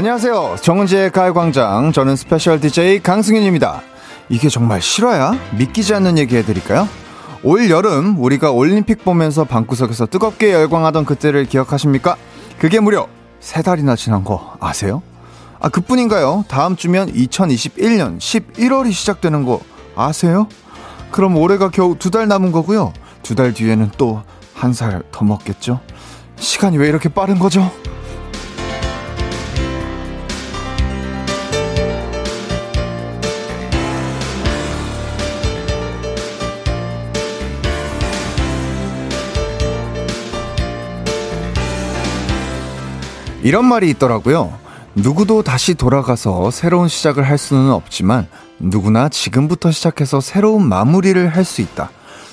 안녕하세요. 정은지의 가요광장. 저는 스페셜 DJ 강승윤입니다. 이게 정말 실화야? 믿기지 않는 얘기 해드릴까요? 올 여름 우리가 올림픽 보면서 방구석에서 뜨겁게 열광하던 그때를 기억하십니까? 그게 무려 세 달이나 지난 거 아세요? 아, 그뿐인가요? 다음 주면 2021년 11월이 시작되는 거 아세요? 그럼 올해가 겨우 두 달 남은 거고요. 두 달 뒤에는 또 한 살 더 먹겠죠? 시간이 왜 이렇게 빠른 거죠? 이런 말이 있더라고요. 누구도 다시 돌아가서 새로운 시작을 할 수는 없지만 누구나 지금부터 시작해서 새로운 마무리를 할 수 있다.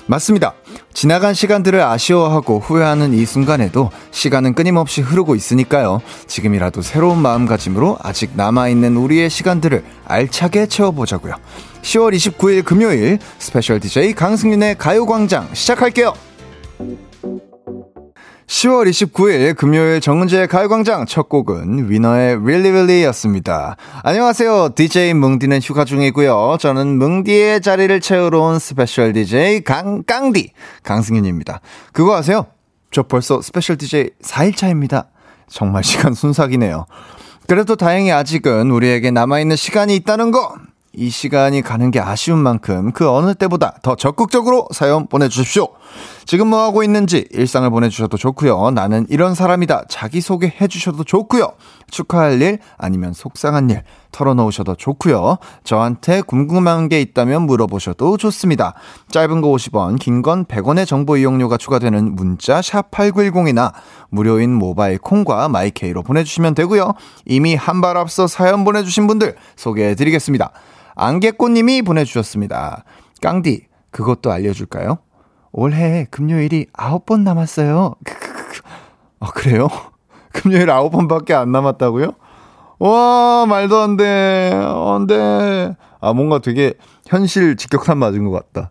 맞습니다. 지나간 시간들을 아쉬워하고 후회하는 이 순간에도 시간은 끊임없이 흐르고 있으니까요. 지금이라도 새로운 마음가짐으로 아직 남아있는 우리의 시간들을 알차게 채워보자고요. 10월 29일 금요일 스페셜 DJ 강승윤의 가요광장 시작할게요. 10월 29일 금요일 정은지의 가요광장 첫 곡은 위너의 Really Really 였습니다. 안녕하세요. DJ 뭉디는 휴가 중이고요. 저는 뭉디의 자리를 채우러 온 스페셜 DJ 강, 깡디, 강승윤입니다. 그거 아세요? 저 벌써 스페셜 DJ 4일차입니다. 정말 시간 순삭이네요. 그래도 다행히 아직은 우리에게 남아있는 시간이 있다는 거! 이 시간이 가는 게 아쉬운 만큼 그 어느 때보다 더 적극적으로 사연 보내주십시오. 지금 뭐 하고 있는지 일상을 보내주셔도 좋고요. 나는 이런 사람이다 자기소개 해주셔도 좋고요. 축하할 일 아니면 속상한 일 털어놓으셔도 좋고요. 저한테 궁금한 게 있다면 물어보셔도 좋습니다. 짧은 거 50원, 긴 건 100원의 정보 이용료가 추가되는 문자 샵 8910이나 무료인 모바일 콩과 마이케이로 보내주시면 되고요. 이미 한 발 앞서 사연 보내주신 분들 소개해드리겠습니다. 안개꽃님이 보내주셨습니다. 깡디, 그것도 알려줄까요? 올해 금요일이 9번 남았어요. 아, 그래요? 금요일 9번밖에 안 남았다고요? 와, 말도 안 돼. 안 돼. 아, 뭔가 되게 현실 직격탄 맞은 것 같다.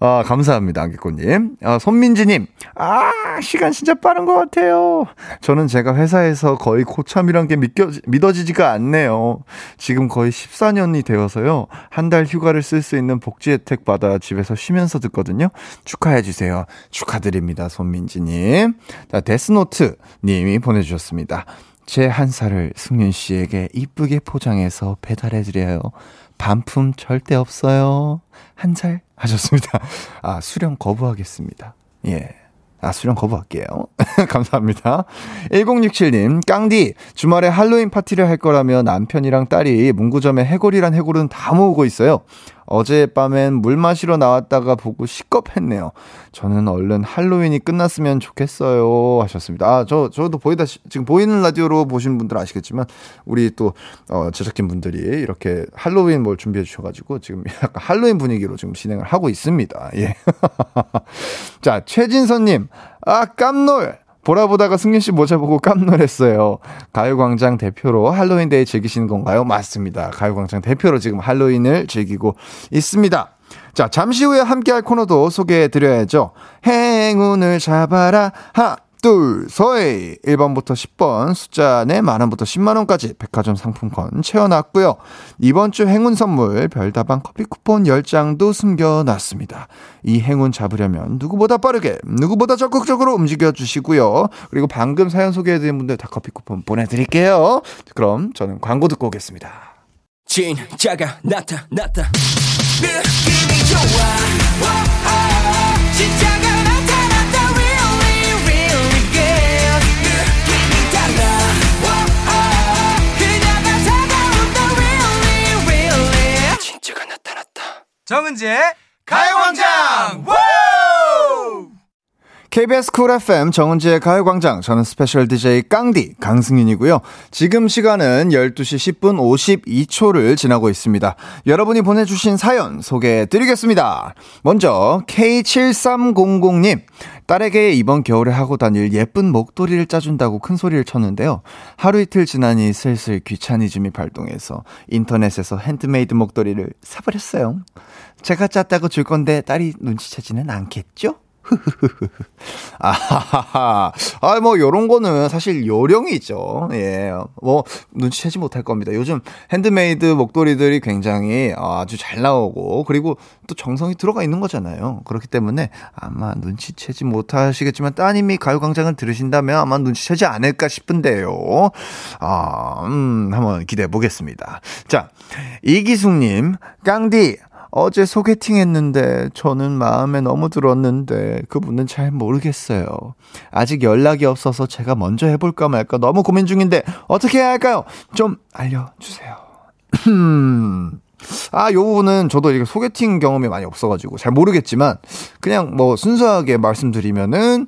아, 감사합니다, 안개꽃님. 아, 손민지님. 아, 시간 진짜 빠른 것 같아요. 저는 제가 회사에서 거의 고참이란 게 믿겨, 믿어지지가 않네요. 지금 거의 14년이 되어서요. 한 달 휴가를 쓸 수 있는 복지 혜택 받아 집에서 쉬면서 듣거든요. 축하해주세요. 축하드립니다, 손민지님. 자, 데스노트 님이 보내주셨습니다. 제 한 살을 승윤 씨에게 이쁘게 포장해서 배달해드려요. 반품 절대 없어요. 한 살 하셨습니다. 아, 수령 거부하겠습니다. 예. 아, 수령 거부할게요. 감사합니다. 1067님, 깡디, 주말에 할로윈 파티를 할 거라며 남편이랑 딸이 문구점에 해골이란 해골은 다 모으고 있어요. 어젯밤엔 물 마시러 나왔다가 보고 시겁했네요. 저는 얼른 할로윈이 끝났으면 좋겠어요. 하셨습니다. 아, 저, 저도 보이다, 지금 보이는 라디오로 보신 분들 아시겠지만, 우리 또, 어, 제작진 분들이 이렇게 할로윈 뭘 준비해 주셔가지고, 지금 약간 할로윈 분위기로 지금 진행을 하고 있습니다. 예. 자, 최진선님, 아, 깜놀! 보라 보다가 승윤 씨 모자 보고 깜놀했어요. 가요광장 대표로 할로윈 데이 즐기시는 건가요? 맞습니다. 가요광장 대표로 지금 할로윈을 즐기고 있습니다. 자, 잠시 후에 함께 할 코너도 소개해 드려야죠. 행운을 잡아라. 하! 둘, 서이 1번부터 10번 숫자 내 만원부터 10만원까지 백화점 상품권 채워놨고요. 이번 주 행운 선물 별다방 커피 쿠폰 10장도 숨겨놨습니다. 이 행운 잡으려면 누구보다 빠르게, 누구보다 적극적으로 움직여주시고요. 그리고 방금 사연 소개해드린 분들 다 커피 쿠폰 보내드릴게요. 그럼 저는 광고 듣고 오겠습니다. 진짜가 나타났다. 느낌이 좋아. 오, 오, 진짜 정은지의 가요광장 KBS 쿨 FM 정은지의 가요광장 저는 스페셜 DJ 깡디 강승윤이고요. 지금 시간은 12시 10분 52초를 지나고 있습니다. 여러분이 보내주신 사연 소개해드리겠습니다. 먼저 K7300님 딸에게 이번 겨울에 하고 다닐 예쁜 목도리를 짜준다고 큰 소리를 쳤는데요. 하루 이틀 지나니 슬슬 귀차니즘이 발동해서 인터넷에서 핸드메이드 목도리를 사버렸어요. 제가 짰다고 줄 건데 딸이 눈치채지는 않겠죠? 아하하. 아, 뭐, 요런 거는 사실 요령이 있죠. 예. 뭐, 눈치채지 못할 겁니다. 요즘 핸드메이드 목도리들이 굉장히 아주 잘 나오고, 그리고 또 정성이 들어가 있는 거잖아요. 그렇기 때문에 아마 눈치채지 못하시겠지만, 따님이 가요광장을 들으신다면 아마 눈치채지 않을까 싶은데요. 아, 음, 한번 기대해 보겠습니다. 자, 이기숙님, 깡디, 어제 소개팅 했는데 저는 마음에 너무 들었는데 그분은 잘 모르겠어요. 아직 연락이 없어서 제가 먼저 해볼까 말까 너무 고민 중인데 어떻게 해야 할까요? 좀 알려주세요. 아, 요 부분은 저도 이게 소개팅 경험이 많이 없어가지고 잘 모르겠지만, 그냥 뭐 순수하게 말씀드리면은,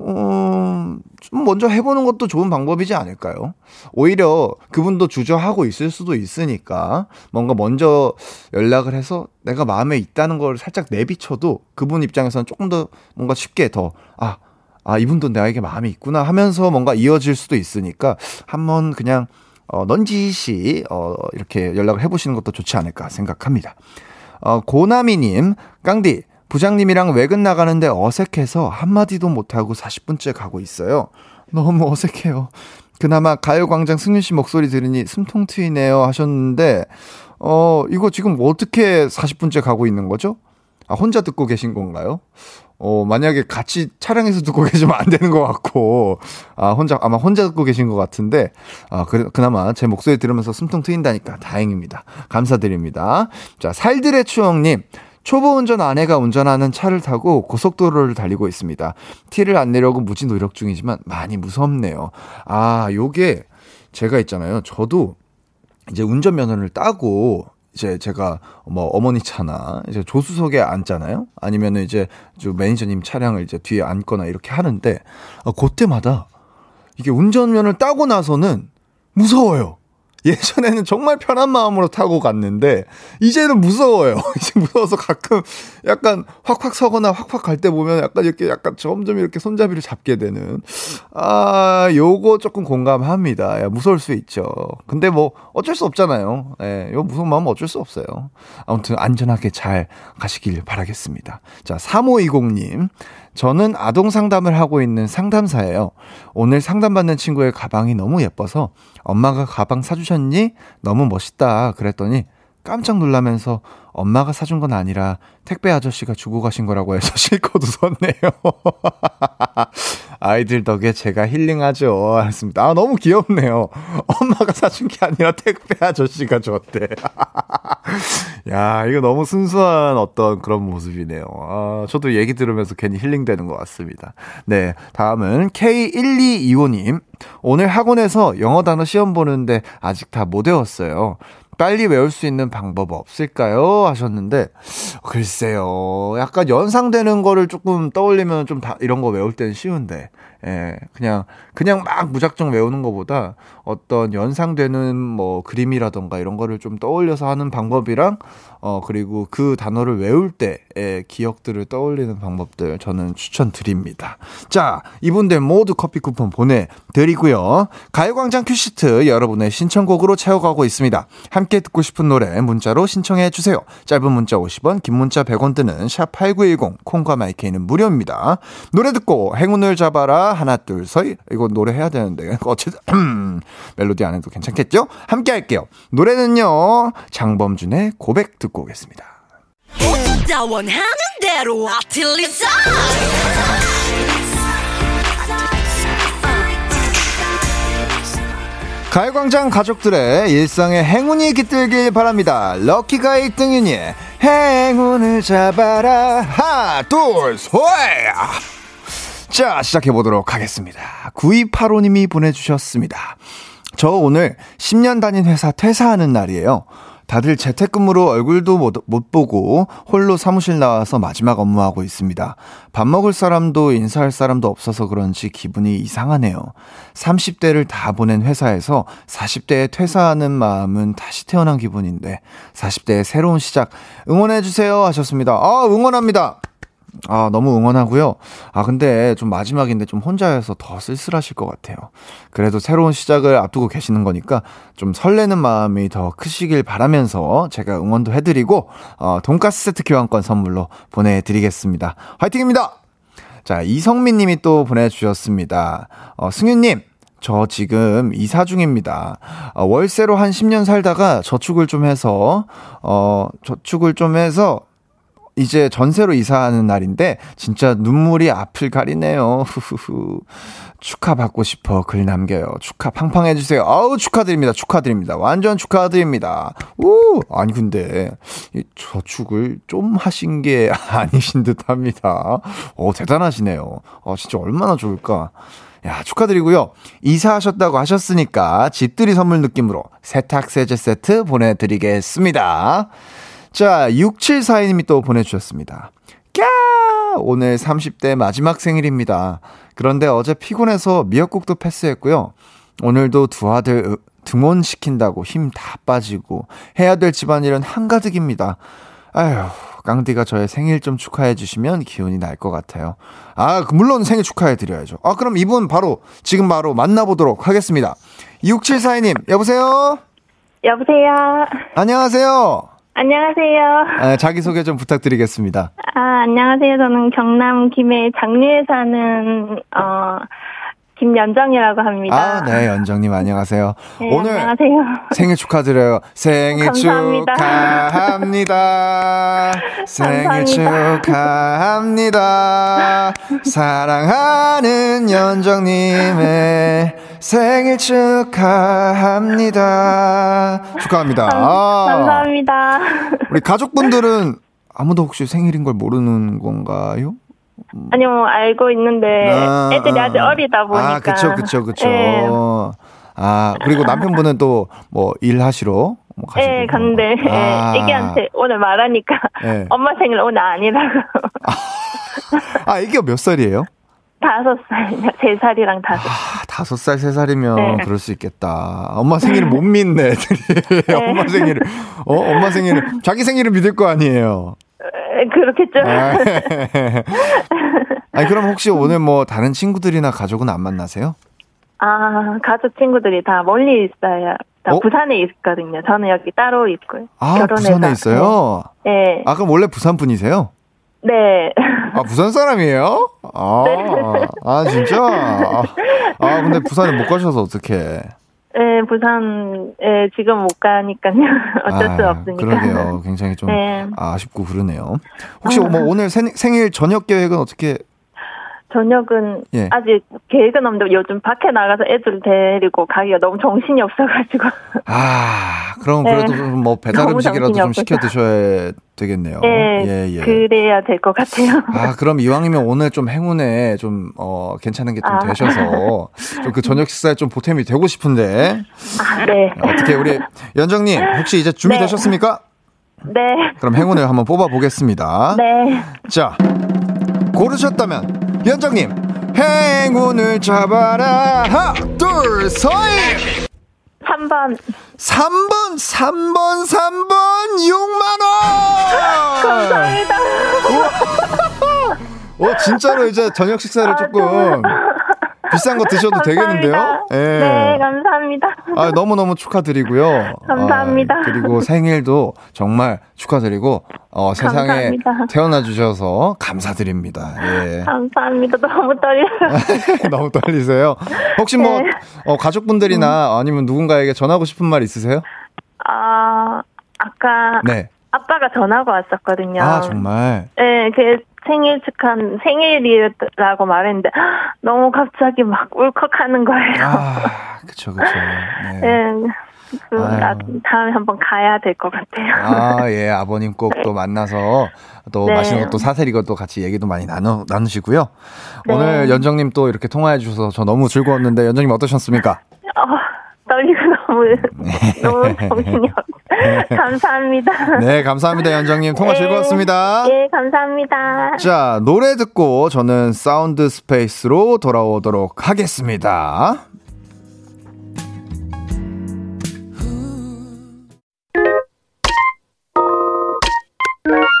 어, 좀 먼저 해보는 것도 좋은 방법이지 않을까요? 오히려 그분도 주저하고 있을 수도 있으니까, 뭔가 먼저 연락을 해서 내가 마음에 있다는 걸 살짝 내비쳐도 그분 입장에서는 조금 더 뭔가 쉽게 더, 아, 아, 이분도 나에게 마음이 있구나 하면서 뭔가 이어질 수도 있으니까, 한번 그냥 어, 넌지시, 어, 이렇게 연락을 해보시는 것도 좋지 않을까 생각합니다. 어, 고나미님, 깡디, 부장님이랑 외근 나가는데 어색해서 한마디도 못하고 40분째 가고 있어요. 너무 어색해요. 그나마 가요광장 승윤 씨 목소리 들으니 숨통 트이네요 하셨는데, 어, 이거 지금 어떻게 40분째 가고 있는 거죠? 아, 혼자 듣고 계신 건가요? 어, 만약에 같이 차량에서 듣고 계시면 안 되는 것 같고, 아, 혼자, 아마 혼자 듣고 계신 것 같은데, 아, 그, 그나마 제 목소리 들으면서 숨통 트인다니까 다행입니다. 감사드립니다. 자, 살들의 추억님. 초보 운전 아내가 운전하는 차를 타고 고속도로를 달리고 있습니다. 티를 안 내려고 무지 노력 중이지만 많이 무섭네요. 아, 요게 제가 있잖아요. 저도 이제 운전면허를 따고 이제 제가 뭐 어머니 차나 이제 조수석에 앉잖아요. 아니면은 이제 저 매니저님 차량을 이제 뒤에 앉거나 이렇게 하는데 어, 그때마다 이게 운전면을 따고 나서는 무서워요. 예전에는 정말 편한 마음으로 타고 갔는데 이제는 무서워요. 이제 무서워서 가끔 약간 확확 서거나 확확 갈 때 보면 약간 이렇게 약간 점점 이렇게 손잡이를 잡게 되는 아 요거 조금 공감합니다. 야, 무서울 수 있죠. 근데 뭐 어쩔 수 없잖아요. 예, 요 무서운 마음은 어쩔 수 없어요. 아무튼 안전하게 잘 가시길 바라겠습니다. 자 3520님 저는 아동 상담을 하고 있는 상담사예요. 오늘 상담받는 친구의 가방이 너무 예뻐서 엄마가 가방 사주셨니? 너무 멋있다. 그랬더니 깜짝 놀라면서 엄마가 사준 건 아니라 택배 아저씨가 주고 가신 거라고 해서 실컷 웃었네요. 아이들 덕에 제가 힐링하죠. 알았습니다. 아, 너무 귀엽네요. 엄마가 사준 게 아니라 택배 아저씨가 줬대. 야, 이거 너무 순수한 어떤 그런 모습이네요. 아, 저도 얘기 들으면서 괜히 힐링되는 것 같습니다. 네. 다음은 K1225님. 오늘 학원에서 영어 단어 시험 보는데 아직 다 못 외웠어요. 빨리 외울 수 있는 방법 없을까요? 하셨는데, 글쎄요. 약간 연상되는 거를 조금 떠올리면 좀 다, 이런 거 외울 때는 쉬운데, 예, 그냥, 그냥 막 무작정 외우는 것보다 어떤 연상되는 뭐 그림이라던가 이런 거를 좀 떠올려서 하는 방법이랑, 어, 그리고 그 단어를 외울 때의 기억들을 떠올리는 방법들 저는 추천드립니다. 자, 이분들 모두 커피 쿠폰 보내 드리고요. 가요광장 큐시트 여러분의 신청곡으로 채워가고 있습니다. 함께 듣고 싶은 노래 문자로 신청해 주세요. 짧은 문자 50원, 긴 문자 100원 드는 샵 8910, 콩과 마이케이는 무료입니다. 노래 듣고 행운을 잡아라. 하나, 둘, 서이. 이거 노래 해야 되는데. 어쨌든, 멜로디 안 해도 괜찮겠죠? 함께 할게요. 노래는요, 장범준의 고백 듣고 오겠습니다. 가요광장 가족들의 일상에 행운이 깃들길 바랍니다. 럭키가 1등이니 행운을 잡아라. 하나, 둘, 셋! 자, 시작해보도록 하겠습니다. 9285님이 보내주셨습니다. 저 오늘 10년 다닌 회사 퇴사하는 날이에요. 다들 재택근무로 얼굴도 못, 못 보고 홀로 사무실 나와서 마지막 업무하고 있습니다. 밥 먹을 사람도 인사할 사람도 없어서 그런지 기분이 이상하네요. 30대를 다 보낸 회사에서 40대에 퇴사하는 마음은 다시 태어난 기분인데 40대의 새로운 시작 응원해주세요 하셨습니다. 아, 응원합니다. 아, 너무 응원하고요. 아, 근데 좀 마지막인데 좀 혼자여서 더 쓸쓸하실 것 같아요. 그래도 새로운 시작을 앞두고 계시는 거니까 좀 설레는 마음이 더 크시길 바라면서 제가 응원도 해드리고, 어, 돈가스 세트 교환권 선물로 보내드리겠습니다. 화이팅입니다! 자, 이성민 님이 또 보내주셨습니다. 어, 승윤님, 저 지금 이사 중입니다. 어, 월세로 한 10년 살다가 저축을 좀 해서, 어, 저축을 좀 해서 이제 전세로 이사하는 날인데 진짜 눈물이 앞을 가리네요. 후후후. 축하받고 싶어 글 남겨요. 축하 팡팡 해주세요. 아우 축하드립니다. 축하드립니다. 완전 축하드립니다. 오 아니 근데 이 저축을 좀 하신 게 아니신 듯합니다. 어 대단하시네요. 어 진짜 얼마나 좋을까. 야, 축하드리고요. 이사하셨다고 하셨으니까 집들이 선물 느낌으로 세탁세제 세트 보내드리겠습니다. 자, 6742님이 또 보내주셨습니다. 꺄! 오늘 30대 마지막 생일입니다. 그런데 어제 피곤해서 미역국도 패스했고요. 오늘도 두 아들 등원시킨다고 힘 다 빠지고 해야 될 집안일은 한가득입니다. 아휴, 깡디가 저의 생일 좀 축하해 주시면 기운이 날 것 같아요. 아, 그 물론 생일 축하해 드려야죠. 아, 그럼 이분 바로 지금 바로 만나보도록 하겠습니다. 6742님, 여보세요? 여보세요? 안녕하세요? 안녕하세요. 아, 자기소개 좀 부탁드리겠습니다. 아, 안녕하세요. 저는 경남 김해 장류에 사는, 어, 김연정이라고 합니다. 아, 네, 연정님 안녕하세요. 네, 오늘 안녕하세요. 생일 축하드려요. 생일 감사합니다. 축하합니다. 생일 감사합니다. 축하합니다. 사랑하는 연정님의 생일 축하합니다. 축하합니다. 아, 감사합니다. 우리 가족분들은 아무도 혹시 생일인 걸 모르는 건가요? 아니요, 뭐 알고 있는데, 아, 애들이 아, 아직 어리다 보니까. 아, 그쵸, 그쵸, 그쵸. 네, 아, 그리고 남편분은 또 뭐 일하시러 뭐 가시고. 네 갔는데, 아. 예, 애기한테 오늘 말하니까, 네. 엄마 생일 오늘 아니라고. 아, 애기가 몇 살이에요? 다섯 살, 세 살이랑 다섯. 아, 다섯 살, 세 살이면 네. 그럴 수 있겠다. 엄마 생일을 못 믿네, 애들이. 엄마 생일을. 어, 엄마 생일을. 자기 생일을 믿을 거 아니에요. 에, 그렇겠죠. 아. 아니, 그럼 혹시 오늘 뭐 다른 친구들이나 가족은 안 만나세요? 아, 가족 친구들이 다 멀리 있어요. 다 어? 부산에 있거든요. 저는 여기 따로 있고요. 아, 결혼해서. 부산에 있어요? 네. 아, 그럼 원래 부산 분이세요? 네. 아, 부산 사람이에요? 아, 네. 아, 진짜? 아, 아, 근데 부산에 못 가셔서 어떡해. 네, 부산에 지금 못 가니까요. 어쩔 수 아, 없으니까. 그러게요. 굉장히 좀 네. 아쉽고 그러네요. 혹시 뭐 오늘 생, 생일 저녁 계획은 어떻게? 저녁은 예. 아직 계획은 없는데 요즘 밖에 나가서 애들 데리고 가기가 너무 정신이 없어가지고. 아, 그럼 네. 그래도 좀뭐 배달 너무 음식이라도 좀. 시켜 드셔야 되겠네요. 네, 예, 예. 그래야 될 것 같아요. 아, 그럼 이왕이면 오늘 좀 행운에 좀, 어, 괜찮은 게좀 아. 되셔서 좀 그 저녁 식사에 좀 보탬이 되고 싶은데. 아, 네. 어떻게 우리 연정님 혹시 이제 준비되셨습니까? 네. 그럼 행운을 한번 뽑아보겠습니다. 네. 자, 고르셨다면 연정님 행운을 잡아라 하나 둘 셋! 3번. 3번 3번 3번 6만원! 감사합니다. 어 진짜로 이제 저녁 식사를 아, 조금 정말. 비싼 거 드셔도 되겠는데요? 예. 네, 감사합니다. 아, 너무너무 축하드리고요. 감사합니다. 아, 그리고 생일도 정말 축하드리고, 어, 세상에 감사합니다. 태어나 주셔서 감사드립니다. 예. 감사합니다. 너무 떨려요. 너무 떨리세요. 혹시 뭐, 네. 어, 가족분들이나 아니면 누군가에게 전하고 싶은 말 있으세요? 아, 아까 네. 아빠가 전화가 왔었거든요. 아, 정말. 네, 그 생일 축한 생일이라고 말했는데 너무 갑자기 막 울컥하는 거예요. 아, 그쵸, 그쵸. 네. 네, 그 다음에 한번 가야 될 것 같아요. 아, 예, 아버님 꼭 또 만나서 또 네. 맛있는 것도 사드리고 또 같이 얘기도 많이 나누, 나누시고요. 네. 오늘 연정님 또 이렇게 통화해 주셔서 저 너무 즐거웠는데 연정님 어떠셨습니까? 어, 떨리고 너무 네. 너무 정신이 없. 감사합니다. 네, 감사합니다, 연정님. 통화 네. 즐거웠습니다. 예, 감사합니다. 자, 노래 듣고 저는 사운드 스페이스로 돌아오도록 하겠습니다.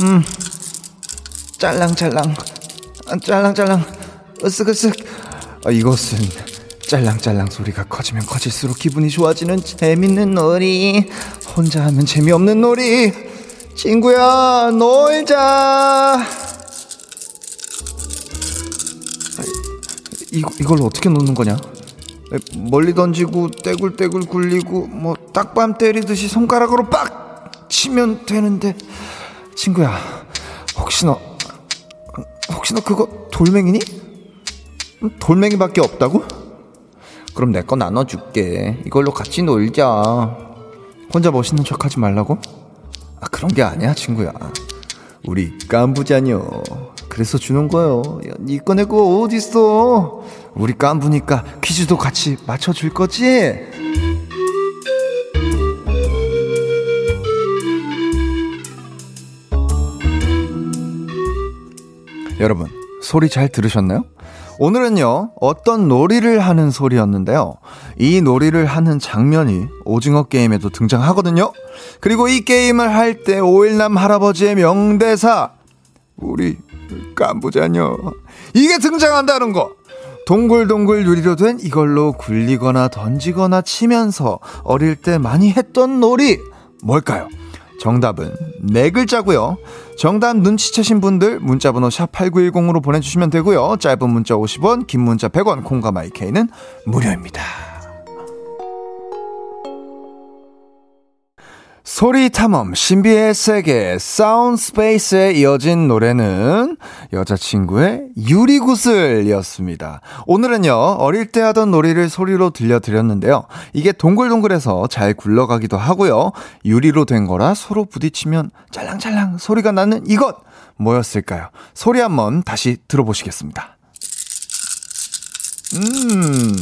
음, 짤랑짤랑, 아, 짤랑짤랑, 으쓱으쓱. 아, 이것은 짤랑짤랑 소리가 커지면 커질수록 기분이 좋아지는 재밌는 놀이. 혼자 하면 재미없는 놀이. 친구야, 놀자. 아, 이거, 이걸 어떻게 놓는 거냐? 멀리 던지고 떼굴떼굴 굴리고 뭐 딱밤 때리듯이 손가락으로 빡 치면 되는데 친구야 혹시 너 혹시 너 그거 돌멩이니? 음, 돌멩이밖에 없다고? 그럼 내 거 나눠줄게 이걸로 같이 놀자 혼자 멋있는 척 하지 말라고? 아 그런 게 아니야 친구야 우리 깐부자녀 그래서 주는 거요 니꺼 내거 어딨어 우리 깐부니까 퀴즈도 같이 맞춰줄 거지? 여러분, 소리 잘 들으셨나요? 오늘은요, 어떤 놀이를 하는 소리였는데요. 이 놀이를 하는 장면이 오징어 게임에도 등장하거든요. 그리고 이 게임을 할 때 오일남 할아버지의 명대사, 우리 깐부자녀. 이게 등장한다는 거. 동글동글 유리로 된 이걸로 굴리거나 던지거나 치면서 어릴 때 많이 했던 놀이. 뭘까요? 정답은 네 글자고요. 정답 눈치채신 분들 문자번호 샵 8910으로 보내주시면 되고요. 짧은 문자 50원, 긴 문자 100원, 콩과 마이케이는 무료입니다. 소리 탐험 신비의 세계 사운드 스페이스에 이어진 노래는 여자친구의 유리구슬이었습니다. 오늘은요 어릴 때 하던 놀이를 소리로 들려드렸는데요. 이게 동글동글해서 잘 굴러가기도 하고요. 유리로 된 거라 서로 부딪히면 짤랑짤랑 소리가 나는 이것 뭐였을까요? 소리 한번 다시 들어보시겠습니다. 음.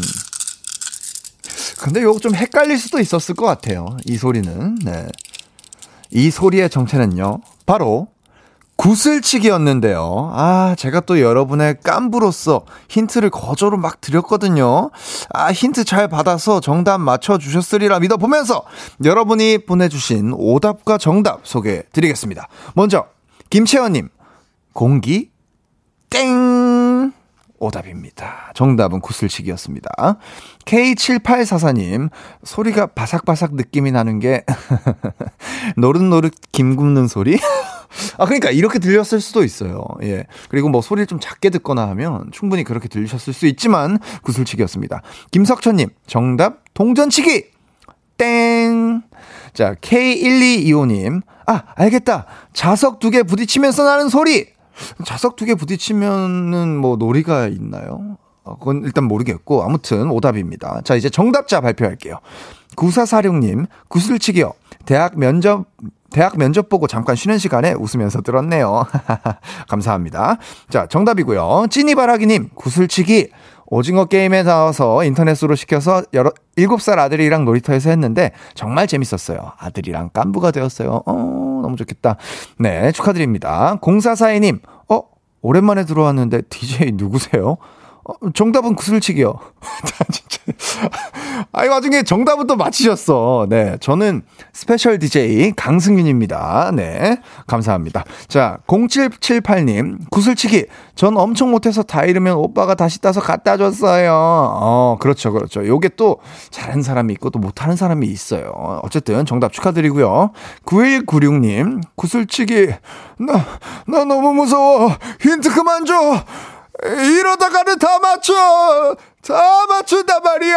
근데 요거 좀 헷갈릴 수도 있었을 것 같아요. 이 소리는. 네. 이 소리의 정체는요. 바로 구슬치기였는데요. 아, 제가 또 여러분의 깐부로서 힌트를 거저로 막 드렸거든요. 아, 힌트 잘 받아서 정답 맞춰주셨으리라 믿어보면서 여러분이 보내주신 오답과 정답 소개해 드리겠습니다. 먼저, 김채원님, 공기, 땡! 오답입니다. 정답은 구슬치기였습니다. K7844님, 소리가 바삭바삭 느낌이 나는 게, 노릇노릇 김 굽는 소리? 아, 그러니까 이렇게 들렸을 수도 있어요. 예. 그리고 뭐 소리를 좀 작게 듣거나 하면 충분히 그렇게 들리셨을 수 있지만, 구슬치기였습니다. 김석천님, 정답, 동전치기! 땡! 자, K1225님, 아, 알겠다. 자석 두 개 부딪히면서 나는 소리! 자석 두 개 부딪히면은 뭐 놀이가 있나요? 어, 그건 일단 모르겠고 아무튼 오답입니다. 자 이제 정답자 발표할게요. 9446님 구슬치기요. 대학 면접 대학 면접 보고 잠깐 쉬는 시간에 웃으면서 들었네요. 감사합니다. 자 정답이고요. 찐이바라기님 구슬치기 오징어 게임에 나와서 인터넷으로 시켜서 여러 7살 아들이랑 놀이터에서 했는데 정말 재밌었어요. 아들이랑 깐부가 되었어요. 어, 너무 좋겠다. 네, 축하드립니다. 0442님, 어, 오랜만에 들어왔는데 DJ 누구세요? 어, 정답은 구슬치기요. 아이 와중에 정답은 또 맞히셨어. 네, 저는 스페셜 DJ 강승윤입니다. 네, 감사합니다. 자, 0778님 구슬치기. 전 엄청 못해서 다 잃으면 오빠가 다시 따서 갖다 줬어요. 어, 그렇죠, 그렇죠. 요게 또 잘하는 사람이 있고 또 못하는 사람이 있어요. 어쨌든 정답 축하드리고요. 9196님 구슬치기. 나, 나 너무 무서워. 힌트 그만 줘. 이러다가는 다 맞춰! 다 맞춘단 말이야!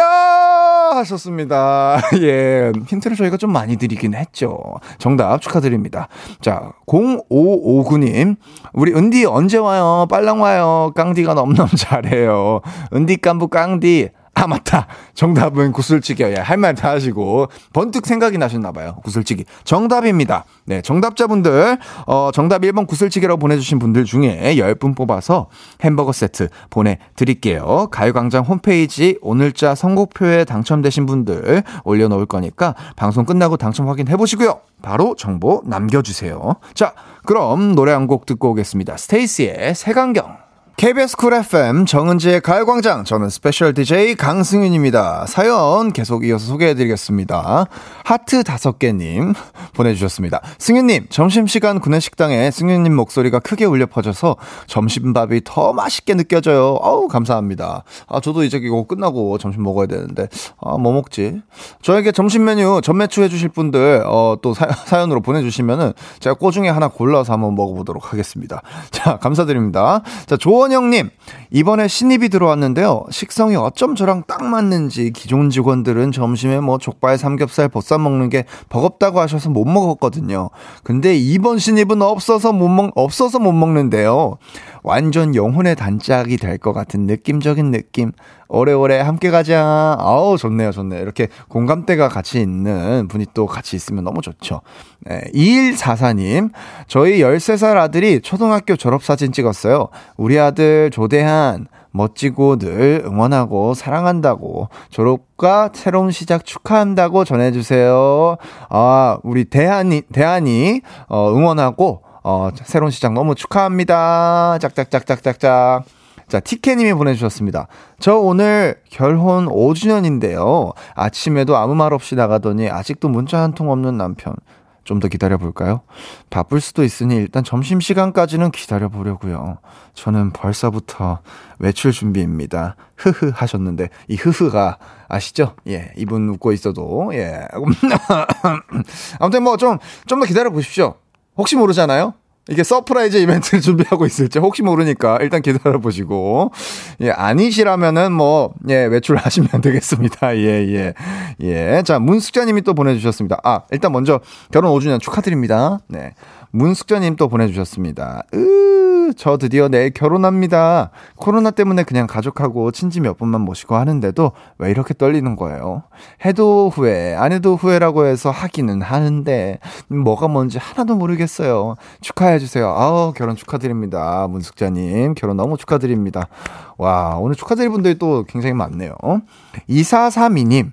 하셨습니다. 예. 힌트를 저희가 좀 많이 드리긴 했죠. 정답 축하드립니다. 자, 0559님. 우리 은디 언제 와요? 빨랑 와요. 깡디가 너무너무 잘해요. 은디 깐부 깡디. 아, 맞다. 정답은 구슬치기야. 할 말 다 하시고. 번뜩 생각이 나셨나봐요. 구슬치기. 정답입니다. 네, 정답자분들, 어, 정답 1번 구슬치기라고 보내주신 분들 중에 10분 뽑아서 햄버거 세트 보내드릴게요. 가요광장 홈페이지 오늘자 선곡표에 당첨되신 분들 올려놓을 거니까 방송 끝나고 당첨 확인해보시고요. 바로 정보 남겨주세요. 자, 그럼 노래 한 곡 듣고 오겠습니다. 스테이시의 색안경. KBS 쿨 FM 정은지의 가요광장 저는 스페셜 DJ 강승윤입니다. 사연 계속 이어서 소개해드리겠습니다. 하트 다섯 개님 보내주셨습니다. 승윤님 점심시간 구내식당에 승윤님 목소리가 크게 울려 퍼져서 점심밥이 더 맛있게 느껴져요. 어우 감사합니다. 아 저도 이제 이거 끝나고 점심 먹어야 되는데 아 뭐 먹지? 저에게 점심 메뉴 점메추 해주실 분들 어, 또 사, 사연으로 보내주시면은 제가 그 중에 하나 골라서 한번 먹어보도록 하겠습니다. 자 감사드립니다. 자 조원 이원영님, 이번에 신입이 들어왔는데요. 식성이 어쩜 저랑 딱 맞는지 기존 직원들은 점심에 뭐 족발, 삼겹살, 보쌈 먹는 게 버겁다고 하셔서 못 먹었거든요. 근데 이번 신입은 없어서 못 먹, 없어서 못 먹는데요. 완전 영혼의 단짝이 될 것 같은 느낌적인 느낌. 오래오래 함께 가자. 아우, 좋네요, 좋네요. 이렇게 공감대가 같이 있는 분이 또 같이 있으면 너무 좋죠. 네, 2144님, 저희 13살 아들이 초등학교 졸업사진 찍었어요. 우리 아들 조대한, 멋지고 늘 응원하고 사랑한다고 졸업과 새로운 시작 축하한다고 전해주세요. 아, 우리 대한이, 대한이, 어, 응원하고, 어, 새로운 시작 너무 축하합니다. 짝짝짝짝짝짝. 자, 티케님이 보내주셨습니다. 저 오늘 결혼 5주년인데요. 아침에도 아무 말 없이 나가더니 아직도 문자 한 통 없는 남편. 좀 더 기다려볼까요? 바쁠 수도 있으니 일단 점심시간까지는 기다려보려고요. 저는 벌써부터 외출 준비입니다. 흐흐 하셨는데, 이 흐흐가 아시죠? 예, 이분 웃고 있어도, 예. 아무튼 뭐 좀, 좀 더 기다려보십시오. 혹시 모르잖아요? 이게 서프라이즈 이벤트를 준비하고 있을지 혹시 모르니까 일단 기다려 보시고. 예 아니시라면은 뭐예 외출하시면 되겠습니다. 예예 예, 예. 자 문숙자님이 또 보내주셨습니다. 아 일단 먼저 결혼 5주년 축하드립니다. 네 문숙자님 또 보내주셨습니다 으 저 드디어 내일 결혼합니다. 코로나 때문에 그냥 가족하고 친지 몇 분만 모시고 하는데도 왜 이렇게 떨리는 거예요? 해도 후회, 안 해도 후회라고 해서 하기는 하는데, 뭐가 뭔지 하나도 모르겠어요. 축하해주세요. 아우, 결혼 축하드립니다. 문숙자님. 결혼 너무 축하드립니다. 와, 오늘 축하드릴 분들이 또 굉장히 많네요. 2432님.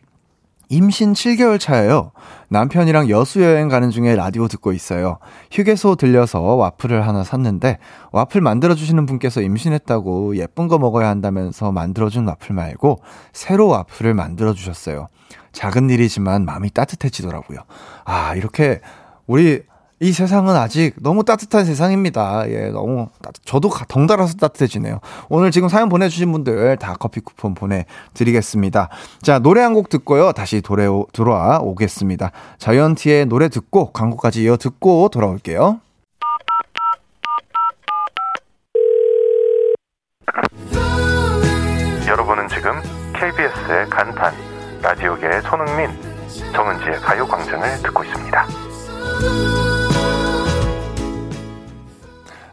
임신 7개월 차예요. 남편이랑 여수 여행 가는 중에 라디오 듣고 있어요. 휴게소 들려서 와플을 하나 샀는데 와플 만들어 주시는 분께서 임신했다고 예쁜 거 먹어야 한다면서 만들어 준 와플 말고 새로 와플을 만들어 주셨어요. 작은 일이지만 마음이 따뜻해지더라고요. 아, 이렇게 우리 이 세상은 아직 너무 따뜻한 세상입니다. 예, 너무 따뜻, 저도 덩달아서 따뜻해지네요. 오늘 지금 사연 보내주신 분들 다 커피 쿠폰 보내드리겠습니다. 자, 노래 한 곡 듣고요. 다시 돌아, 돌아와 오겠습니다. 자이언티의 노래 듣고 광고까지 이어 듣고 돌아올게요. 여러분은 지금 KBS의 간판, 라디오계의 손흥민, 정은지의 가요광장을 듣고 있습니다.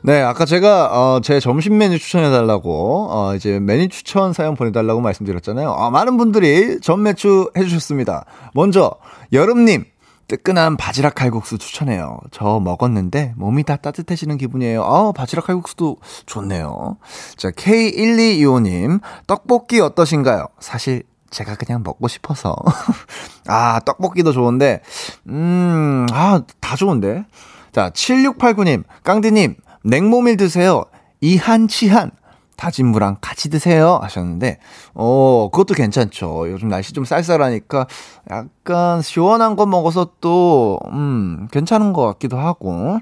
네, 아까 제가 어, 제 점심 메뉴 추천해달라고 어, 이제 메뉴 추천 사연 보내달라고 말씀드렸잖아요. 아, 많은 분들이 전매추 해주셨습니다. 먼저 여름님 뜨끈한 바지락 칼국수 추천해요. 저 먹었는데 몸이 다 따뜻해지는 기분이에요. 아, 바지락 칼국수도 좋네요. 자, K1225님 떡볶이 어떠신가요? 사실 제가 그냥 먹고 싶어서. 아, 떡볶이도 좋은데, 음, 아, 다 좋은데. 자, 7689님, 깡디님, 냉모밀 드세요. 이한 치한. 다진 무랑 같이 드세요 하셨는데 어 그것도 괜찮죠. 요즘 날씨 좀 쌀쌀하니까 약간 시원한 거 먹어서 또 음 괜찮은 것 같기도 하고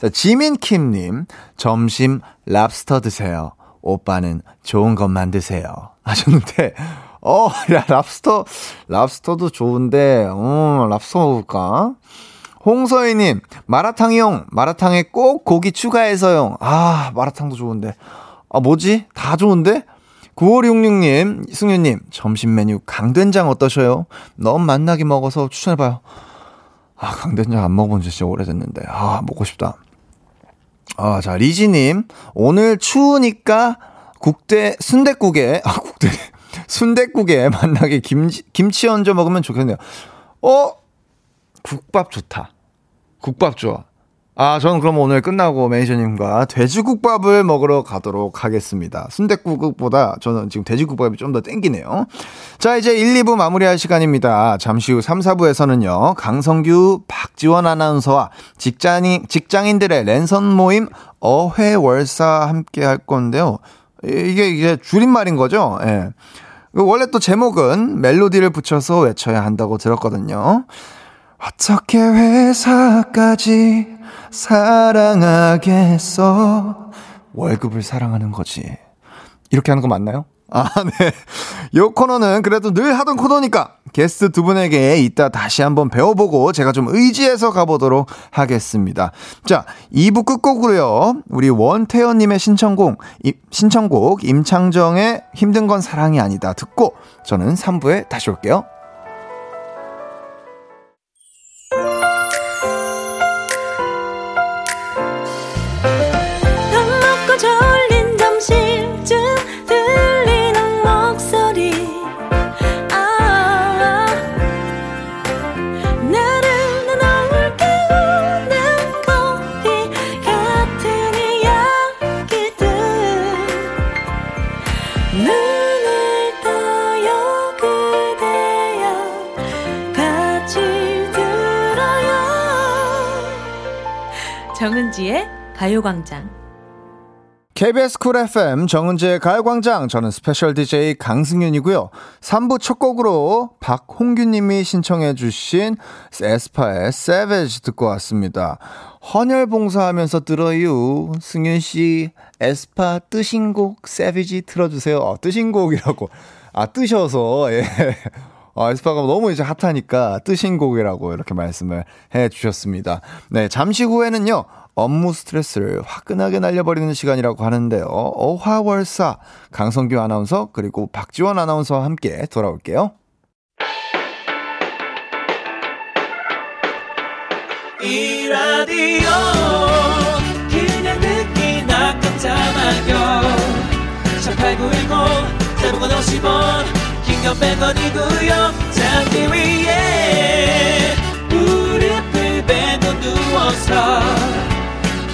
자 지민킴님 점심 랍스터 드세요. 오빠는 좋은 것만 드세요 하셨는데 어, 야, 랍스터, 랍스터도 좋은데, 어, 랍스터 먹을까? 홍서희님, 마라탕이용, 마라탕에 꼭 고기 추가해서용. 아, 마라탕도 좋은데. 아, 뭐지? 다 좋은데? 9566님, 승윤님, 점심 메뉴 강된장 어떠셔요? 너무 맛나게 먹어서 추천해봐요. 아, 강된장 안 먹어본 지 진짜 오래됐는데. 아, 먹고 싶다. 아, 자, 리지님, 오늘 추우니까 국대, 순대국에, 아, 국대, 순대국에 만나게 김치, 김치 얹어 먹으면 좋겠네요. 어? 국밥 좋다. 국밥 좋아. 아, 저는 그럼 오늘 끝나고 매니저님과 돼지국밥을 먹으러 가도록 하겠습니다. 순대국보다 저는 지금 돼지국밥이 좀 더 땡기네요. 자, 이제 1, 2부 마무리할 시간입니다. 잠시 후 3, 4부에서는요, 강성규, 박지원 아나운서와 직장인, 직장인들의 랜선 모임 어회월사 함께 할 건데요. 이게, 이게 줄임말인 거죠? 예. 원래 또 제목은 멜로디를 붙여서 외쳐야 한다고 들었거든요. 어떻게 회사까지 사랑하겠어? 월급을 사랑하는 거지. 이렇게 하는 거 맞나요? 아, 네. 요 코너는 그래도 늘 하던 코너니까 게스트 두 분에게 이따 다시 한번 배워보고 제가 좀 의지해서 가보도록 하겠습니다. 자, 2부 끝곡으로요. 우리 원태연님의 신청곡, 신청곡 임창정의 힘든 건 사랑이 아니다 듣고 저는 3부에 다시 올게요. 정은지의 가요광장. KBS 쿨 FM 정은지의 가요광장 저는 스페셜 DJ 강승윤이고요. 3부 첫 곡으로 박홍규님이 신청해 주신 에스파의 Savage 듣고 왔습니다. 헌혈 봉사하면서 들어요. 승윤씨 에스파 뜨신 곡 Savage 틀어주세요. 어, 뜨신 곡이라고. 아 뜨셔서 예. 어, 에스파가 너무 이제 핫하니까 뜨신 곡이라고 이렇게 말씀을 해 주셨습니다. 네, 잠시 후에는요, 업무 스트레스를 화끈하게 날려버리는 시간이라고 하는데요. 어화월사, 강성규 아나운서, 그리고 박지원 아나운서와 함께 돌아올게요. 이 라디오 그냥 듣기나 깜짝마요 18910 대목원 50원 긴건 100원이고요 잠기 위에 무릎을 베고 누워서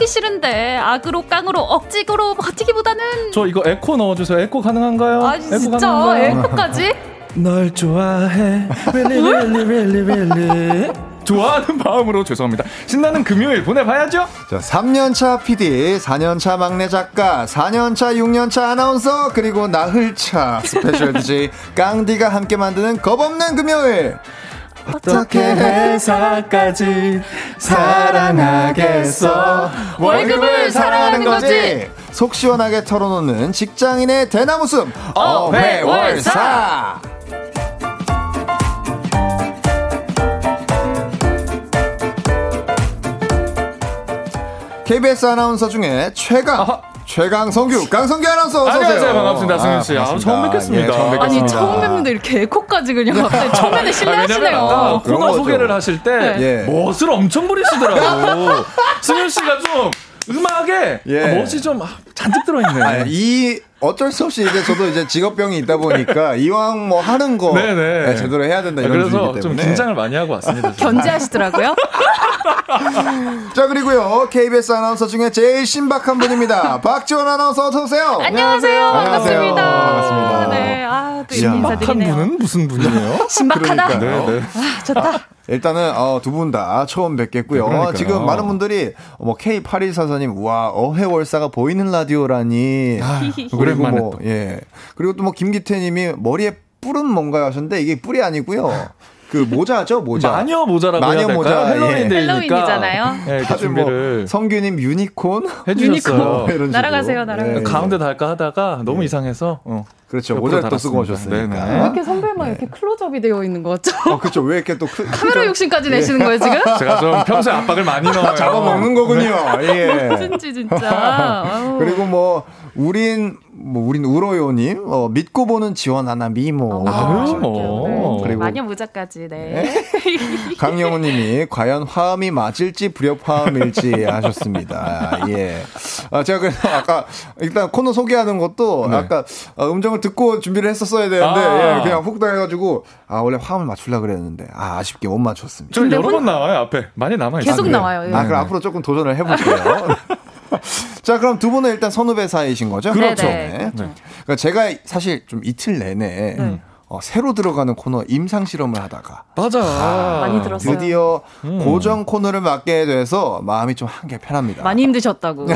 하기 싫은데 악으로 깡으로 억지로 버티기보다는 저 이거 에코 넣어주세요. 에코 가능한가요? 아 에코 진짜 가능한가요? 에코까지? 널 좋아해. really really really really. 좋아하는 마음으로 죄송합니다. 신나는 금요일 보내봐야죠. 자, 3년차 PD, 4년차 막내 작가, 4년차, 6년차 아나운서, 그리고 나흘차 스페셜 DJ 깡디가 함께 만드는 겁없는 금요일. 어떻게 회사까지 사랑하겠어? 월급을 사랑하는 거지. 속 시원하게 털어놓는 직장인의 대나무숲 어회월사. KBS 아나운서 중에 최강. 최강 성규 강성규 아나운서 어서. 안녕하세요. 반갑습니다. 승윤 씨. 아, 반갑습니다. 처음 뵙겠습니다. 예, 처음 뵙겠습니다. 아니 처음 뵙는데 이렇게 에코까지 그냥 갑자기 처음에는 아, 왜냐면 실례하시네요. 그런 코너. 소개를 하실 때 예. 멋을 엄청 부리시더라고. 승윤 씨가 좀 음악에 예. 멋이 좀 아, 잔뜩 들어있네. 아, 이 어쩔 수 없이 이제 저도 이제 직업병이 있다 보니까 이왕 뭐 하는 거 네네. 네, 제대로 해야 된다 이런 그래서 주의기 좀 때문에. 긴장을 많이 하고 왔습니다. 견제하시더라고요. 자 그리고요 KBS 아나운서 중에 제일 신박한 분입니다. 박지원 아나운서 어서 오세요. 안녕하세요. 안녕하세요. 반갑습니다. 반갑습니다. 네, 아, 또 신박한 인사드리네요. 분은 무슨 분이에요? 신박하다. 그러니까요. 네, 네. 아, 좋다. 일단은 어, 두 분 다 처음 뵙겠고요. 네, 그러니까요. 지금 많은 분들이 뭐 K8144님 와 어 회월사가 보이는 라디오라니. 그 리고 오랜만에 뭐 또. 예. 그리고 또 뭐 김기태님이 머리에 뿔은 뭔가요 하셨는데 이게 뿔이 아니고요. 그 모자죠 모자. 마녀 모자라고 마녀 해야 될까요? 모자, 예. 헬로윈 데이니까 헬로윈이잖아요. 네, 다들 뭐 준비를 성규님 유니콘 해주셨어요. 뭐 이런 식으로. 날아가세요, 날아가세요. 예. 가운데 달까 하다가 너무 이상해서 어. 그렇죠 모자를 또 쓰고. 오셨으니까. 네네. 이렇게 선배만 이렇게 클로즈업이 되어 있는 거 같죠? 어 그렇죠 왜 이렇게 또 크, 카메라 욕심까지 내시는 거예요, 지금? 제가 좀 평소에 압박을 많이 넣어요. 잡아먹는 거군요. 예. 무슨지 진짜. 아우. 그리고 뭐 우린 뭐 우린 우로요님 어, 믿고 보는 지원 하나 미모. 아유, 하셨죠. 뭐. 네. 그리고 마녀 모자까지, 네. 강영우님이 과연 화음이 맞을지 불협 화음일지 하셨습니다. 예. 아 제가 그래서 아까 일단 코너 소개하는 것도 네. 아까 어, 음정을 듣고 준비를 했었어야 되는데 아. 예, 그냥 훅 당해가지고 아 원래 화음을 맞추려 그랬는데 아 아쉽게 못 맞췄습니다. 저 여러 번 나와요 앞에 많이 남아 있어요. 계속 그래요? 나와요. 예. 아 그럼 앞으로 조금 도전을 해볼게요. 자, 그럼 두 분은 일단 선후배 사이신 거죠? 그렇죠. 네. 네, 그러니까 제가 사실 좀 이틀 내내 네. 어, 새로 들어가는 코너 임상 실험을 하다가 맞아. 많이 들었어요. 드디어 음. 고정 코너를 맡게 돼서 마음이 좀 한개 편합니다. 많이 힘드셨다고.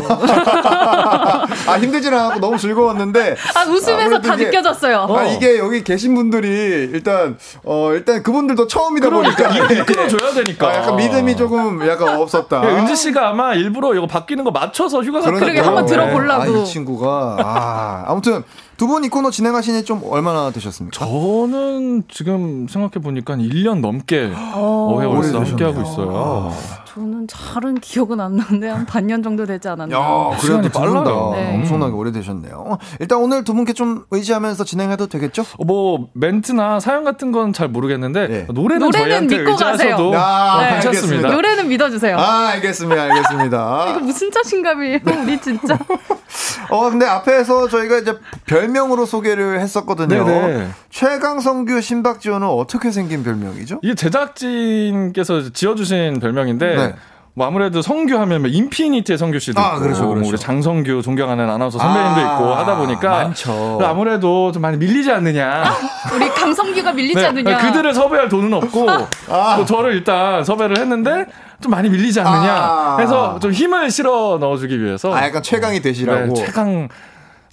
아 힘들지는 않았고 너무 즐거웠는데 아, 웃으면서 다 이게- 느껴졌어요. 아 이게 여기 계신 분들이 일단 어 일단 그분들도 처음이다 보니까 이끌어줘야 되니까. 아, 약간 믿음이 조금 약간 없었다. 예, 은지 씨가 아마 일부러 이거 바뀌는 거 맞춰서 휴가 가 그러게, 한번 들어보려고. 아, 이 친구가 아, 아무튼 두 분 이 코너 진행하신 지좀 얼마나 되셨습니까? 저는 지금 생각해 보니까 1년 넘게 어해월사 오래 함께 하고. 있어요. 저는 잘은 기억은 안 나는데 한 반년 정도 되지 않았나. 야, 그래도 빨라요. 네. 엄청나게 오래되셨네요. 일단 오늘 두 분께 좀 의지하면서 진행해도 되겠죠? 어, 뭐 멘트나 사연 같은 건 잘 모르겠는데 네. 노래는, 노래는 믿고 가세요. 아, 어, 네, 괜찮습니다. 알겠습니다. 노래는 믿어주세요. 아, 알겠습니다. 알겠습니다. 이거 무슨 자신감이에요, 우리 진짜. 어, 근데 앞에서 저희가 이제 별명으로 소개를 했었거든요. 네네. 최강성규 신박지원은 어떻게 생긴 별명이죠? 이게 제작진께서 지어주신 별명인데 네. 뭐 아무래도 성규 하면 뭐 인피니트의 성규 씨도 아, 있고 그렇죠, 뭐 그렇죠. 우리 장성규 존경하는 아나운서 선배님도 아, 있고 하다 보니까 많죠. 아무래도 좀 많이 밀리지 않느냐. 우리 강성규가 밀리지 네, 않느냐. 그들을 섭외할 돈은 없고 아. 또 저를 일단 섭외를 했는데 좀 많이 밀리지 않느냐 아. 해서 좀 힘을 실어 넣어주기 위해서 아, 약간 최강이 되시라고. 네, 최강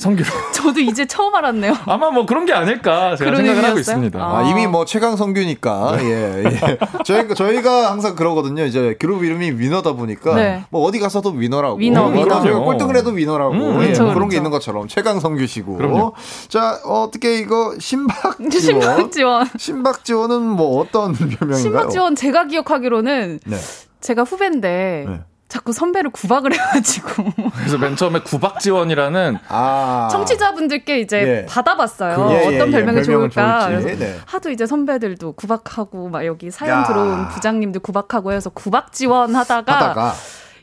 성규로 저도 이제 처음 알았네요. 아마 뭐 그런 게 아닐까 제가 그런 생각을 하고 의미였어요? 있습니다. 아. 아, 이미 뭐 최강 성규니까 예, 예. 저희 저희가 항상 그러거든요. 이제 그룹 이름이 위너다 보니까 네. 뭐 어디 가서도 위너라고. 위너, 뭐 위너. 저희가 꼴등을 해도 위너라고. 음, 예, 그렇죠, 뭐 그런 게 그렇죠. 있는 것처럼 최강 성규시고. 그럼요. 자 어떻게 이거 신박 신박지원. 신박지원은 뭐 어떤 별명인가요? 신박지원 제가 기억하기로는 네. 제가 후배인데 네. 자꾸 선배를 구박을 해가지고 그래서 맨 처음에 구박 지원이라는 아 청취자분들께 이제 예. 받아봤어요. 그, 예, 예, 어떤 예. 별명이 별명은 좋을까. 좋을지. 그래서 네. 하도 이제 선배들도 구박하고 막 여기 사연 야. 들어온 부장님들 구박하고 해서 구박 지원하다가 하다가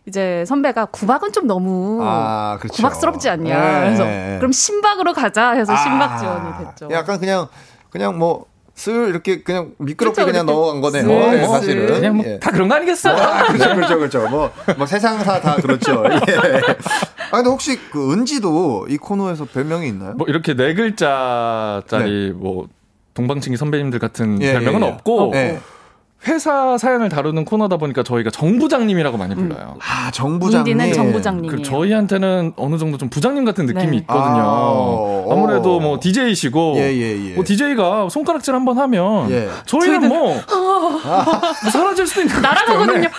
이제 선배가 구박은 좀 너무 아, 그렇죠. 구박스럽지 않냐. 예, 그래서 예, 예. 그럼 신박으로 가자 해서 신박 아, 지원이 됐죠. 약간 그냥 그냥 뭐. 슬 이렇게 그냥 미끄럽게 그렇죠, 그냥 넘어간 거네요. 슬. 사실은 그냥 뭐 예. 다 그런 거 아니겠어? 아, 그렇죠, 그렇죠, 그렇죠. 뭐, 뭐 세상사 다 그렇죠. 예. 아, 근데 혹시 그 은지도 이 코너에서 별명이 있나요? 뭐 이렇게 네 글자짜리 뭐 동방친기 선배님들 같은 예, 별명은 예, 예. 없고 예. 회사 사연을 다루는 코너다 보니까 저희가 정부장님이라고 많이 불러요. 아, 정부장님. 문디는 정부장님이에요. 그 저희한테는 어느 정도 좀 부장님 같은 느낌이 네. 있거든요. 아, 아무래도 어. 뭐 DJ이시고 예, 예, 예. 뭐 DJ가 손가락질 한번 하면 예. 저희는 뭐 사라질 수도 있는 날아가거든요. 때문에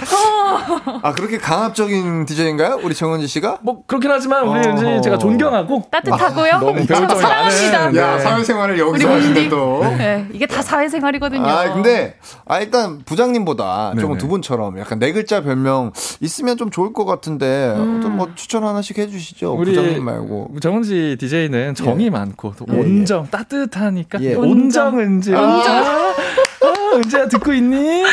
아, 그렇게 강압적인 DJ인가요? 우리 정은지 씨가? 뭐 그렇긴 하지만 우리 어허. 이제 제가 존경하고 따뜻하고요. 너무 배울 사랑합니다. 많은 야, 네. 사회생활을 여기서 하시네 문디. 또. 네, 이게 다 사회생활이거든요. 아, 근데, 아, 일단, 부장님보다 좀 네네. 두 분처럼 약간 네 글자 별명 있으면 좀 좋을 것 같은데, 어떤 뭐 추천 하나씩 해주시죠. 우리 부장님 말고. 정은지 DJ는 정이 많고 또 예, 예. 온정 따뜻하니까 예. 온정 은지 온정 아, 은지야 듣고 있니?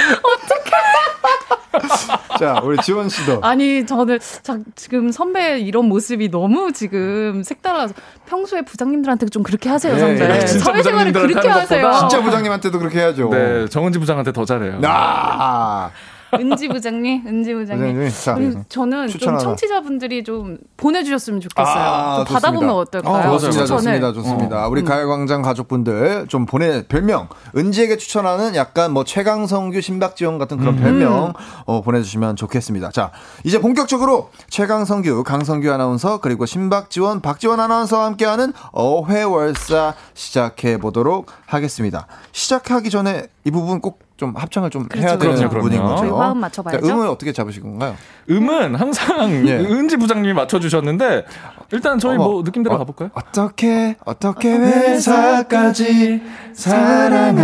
자, 우리 지원 씨도. 아니 저는 자, 지금 선배 이런 모습이 너무 지금 색달라서 평소에 부장님들한테 좀 그렇게 하세요 예, 선배. 예. 진짜 사회생활을 부장님들한테 그렇게 하세요. 것보다 진짜 부장님한테도 그렇게 해야죠. 네, 정은지 부장한테 더 잘해요. 아, 은지 부장님, 은지 부장님. 부장님, 자, 그리고 저는 추천 좀 하나. 청취자분들이 좀 보내주셨으면 좋겠어요. 아, 좀 받아보면 어떨까요? 어, 좋습니다. 좋습니다, 좋습니다. 우리 가요광장 가족분들 좀 보내 별명 은지에게 추천하는 약간 뭐 최강성규, 신박지원 같은 그런 별명 어, 보내주시면 좋겠습니다. 자, 이제 본격적으로 최강성규, 강성규 아나운서 그리고 신박지원, 박지원 아나운서와 함께하는 어회월사 시작해 보도록 하겠습니다. 시작하기 전에 이 부분 꼭 좀 합창을 좀 해야 되는 그럼요, 부분인. 거죠. 화음 맞춰봐야죠. 자, 음을 어떻게 잡으신 건가요? 음은 항상 예. 은지 부장님이 맞춰주셨는데 일단 저희 어머. 뭐 느낌대로 어, 가볼까요? 어떻게 어떻게 회사까지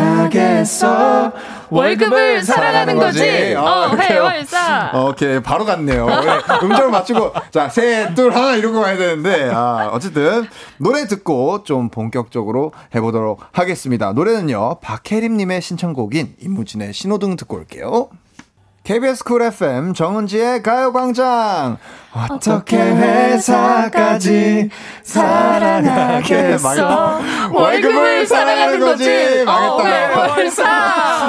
사랑하겠어 월급을 사랑하는 거지. 어. 회월사. 어, 오케이 바로 갔네요. 원래 음정을 맞추고 자셋둘 하나 이러고 가야 되는데 아, 어쨌든 노래 듣고 좀 본격적으로 해보도록 하겠습니다. 노래는요 박혜림님의 신청곡인 임무진의 신호등 듣고 올게요. KBS 쿨 FM 정은지의 가요광장 어떻게 회사까지 사랑하겠어 월급을 사랑하는 거지 망했다 회월사.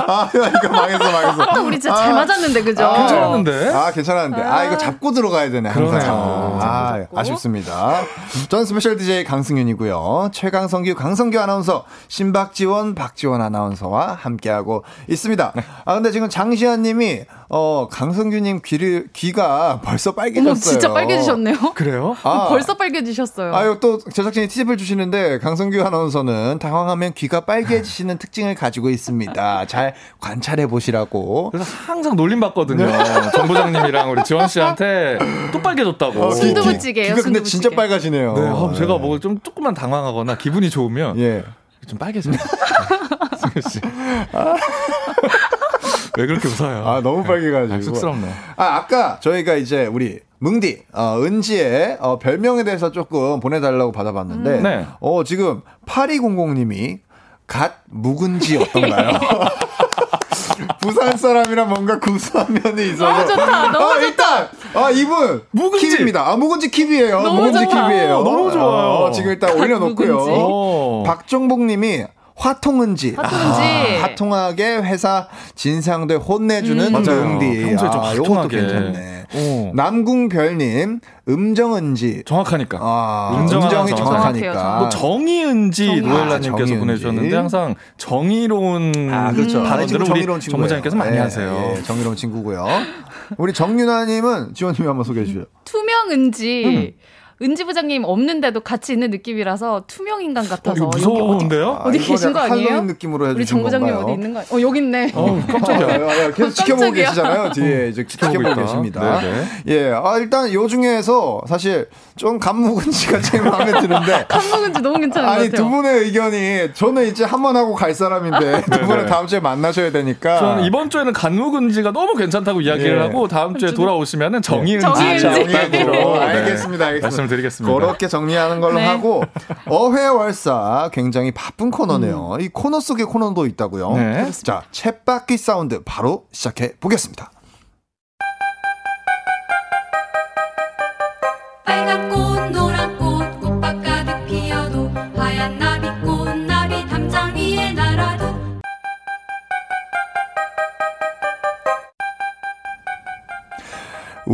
아 이거 망했어 망했어 우리 진짜 잘 맞았는데 그죠? 아, 괜찮았는데? 아, 괜찮았는데. 아, 이거 잡고 들어가야 되네, 항상. 그러네요. 아, 아쉽습니다. 전 스페셜 DJ 강승윤이고요. 최강성규, 강성규 아나운서, 신박지원, 박지원 아나운서와 함께하고 있습니다. 아, 근데 지금 장시아 님이, 어, 강성규님 귀를, 귀가 벌써 빨개졌어요. 진짜 빨개지셨네요. 그래요? 아. 벌써 빨개지셨어요. 아유, 또 제작진이 팁을 주시는데, 강성규 아나운서는 당황하면 귀가 빨개지시는 특징을 가지고 있습니다. 잘 관찰해 보시라고. 그래서 항상 놀림 받거든요. 정 부장님이랑 우리 지원 씨한테 또 빨개졌다고. 어, 귀- 순두부찌개예요, 귀가 근데 순두부찌개. 진짜 빨가시네요. 네, 어, 제가 뭐 좀 조금만 당황하거나 기분이 좋으면 예. 좀 빨개져요. 승현 씨. 왜 그렇게 웃어요? 아, 너무 빨개가지고. 아, 쑥스럽네. 아, 아까 저희가 이제 우리 뭉디, 어, 은지의 어, 별명에 대해서 조금 보내달라고 받아봤는데, 음. 네. 어, 지금 8200님이 갓 묵은지 어떤가요? 부산 사람이랑 뭔가 구수한 면이 있어서. 너무 좋다, 너무 아, 일단, 아, 이분. 묵은지. 킵입니다. 아, 묵은지 킵이에요. 너무 묵은지 좋다. 킵이에요. 너무 좋아요. 어, 지금 일단 올려놓고요. 박종복 님이 화통은지. 화통은지. 아, 화통하게 회사 진상들 혼내주는 음. 응디. 평소에 좀 아, 요것도 화통하게. 괜찮네. 오. 남궁별님, 음정은지. 정확하니까. 아, 음정 음정이 정확하게. 정확하니까. 뭐 정의은지 정의. 노엘라님께서 아. 보내주셨는데 항상 정의로운 아, 그렇죠. 아, 발언들을 우리 정의로운 정 친구예요. 부장님께서 많이 예, 하세요. 예, 정의로운 친구고요. 우리 정윤아님은 지원님이 한번 소개해 주세요. 투명 은지. 은지 부장님 없는데도 같이 있는 느낌이라서 투명 인간 어, 같아서 이거 무서운데요? 어디 이거 계신 거 아니에요? 할로윈 느낌으로 해주신 우리 정 부장님? 어디 있는 거? 어 여기 있네. 어, 아, 깜짝이야. 아, 아, 계속 지켜보고. 계시잖아요. 뒤에 이제 지켜보고 있다. 계십니다. 네네. 예, 아, 일단 요 중에서 사실 좀 감묵은지가 제일 마음에 드는데. 한국은지 너무 괜찮은 아니, 것 같아요. 두 분의 의견이 저는 이제 한 번 하고 갈 사람인데 두 분은. 다음 주에 만나셔야 되니까. 저는 이번 주에는 간묵은지가 너무 괜찮다고 이야기를 예. 하고 다음 주에 돌아오시면은 정의은지 정의은지. 정의은지로 어, 네. 알겠습니다, 알겠습니다. 말씀드리겠습니다. 그렇게 정리하는 걸로 네. 하고 어회월사 굉장히 바쁜 코너네요. 이 코너 속에 코너도 있다고요. 네. 자, 챗바퀴 사운드 바로 시작해 보겠습니다.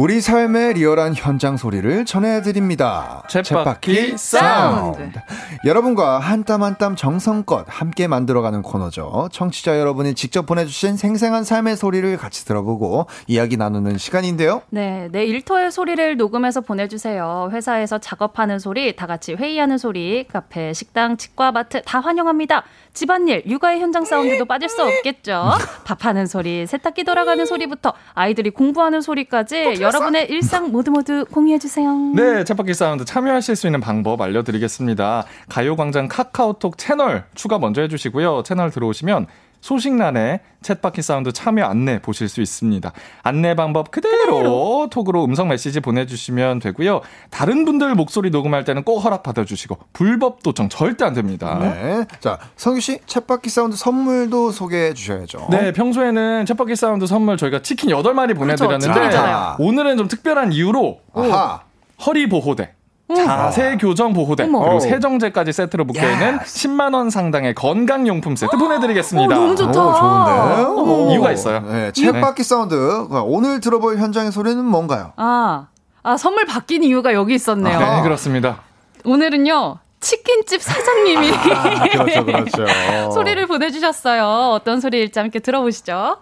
우리 삶의 리얼한 현장 소리를 전해드립니다. 챗바퀴 사운드. 여러분과 한 땀 한 땀 정성껏 함께 만들어가는 코너죠. 청취자 여러분이 직접 보내주신 생생한 삶의 소리를 같이 들어보고 이야기 나누는 시간인데요. 네, 내 일터의 소리를 녹음해서 보내주세요. 회사에서 작업하는 소리, 다 같이 회의하는 소리, 카페, 식당, 치과, 마트 다 환영합니다. 집안일, 육아의 현장 사운드도 빠질 수 없겠죠. 밥하는 소리, 세탁기 돌아가는 소리부터 아이들이 공부하는 소리까지 여러분의 일상 모두 모두 공유해주세요. 네, 챗바퀴 사운드 참여하실 수 있는 방법 알려드리겠습니다. 가요광장 카카오톡 채널 추가 먼저 해주시고요. 채널 들어오시면 소식란에 챗바퀴 사운드 참여 안내 보실 수 있습니다. 안내 방법 그대로 톡으로 음성 메시지 보내주시면 되고요. 다른 분들 목소리 녹음할 때는 꼭 허락 받아주시고 불법 도청 절대 안 됩니다. 네. 자, 성규 씨, 챗바퀴 사운드 선물도 소개해 주셔야죠. 네, 평소에는 챗바퀴 사운드 선물 저희가 치킨 8마리 보내드렸는데 치킨이잖아요. 오늘은 좀 특별한 이유로 아하. 허리 보호대. 자세 교정 보호대 어머. 그리고. 세정제까지 세트로 묶여 있는 10만 원 상당의 건강 용품 세트 보내드리겠습니다. 어, 너무 좋다. 오, 좋은데? 오. 이유가 있어요. 네, 챗바퀴 사운드. 오늘 들어볼 현장의 소리는 뭔가요? 아, 아, 선물 바뀐 이유가 여기 있었네요. 네, 그렇습니다. 오늘은요, 치킨집 사장님이 아, 그렇죠, 그렇죠. 소리를 보내주셨어요. 어떤 소리일지 함께 들어보시죠.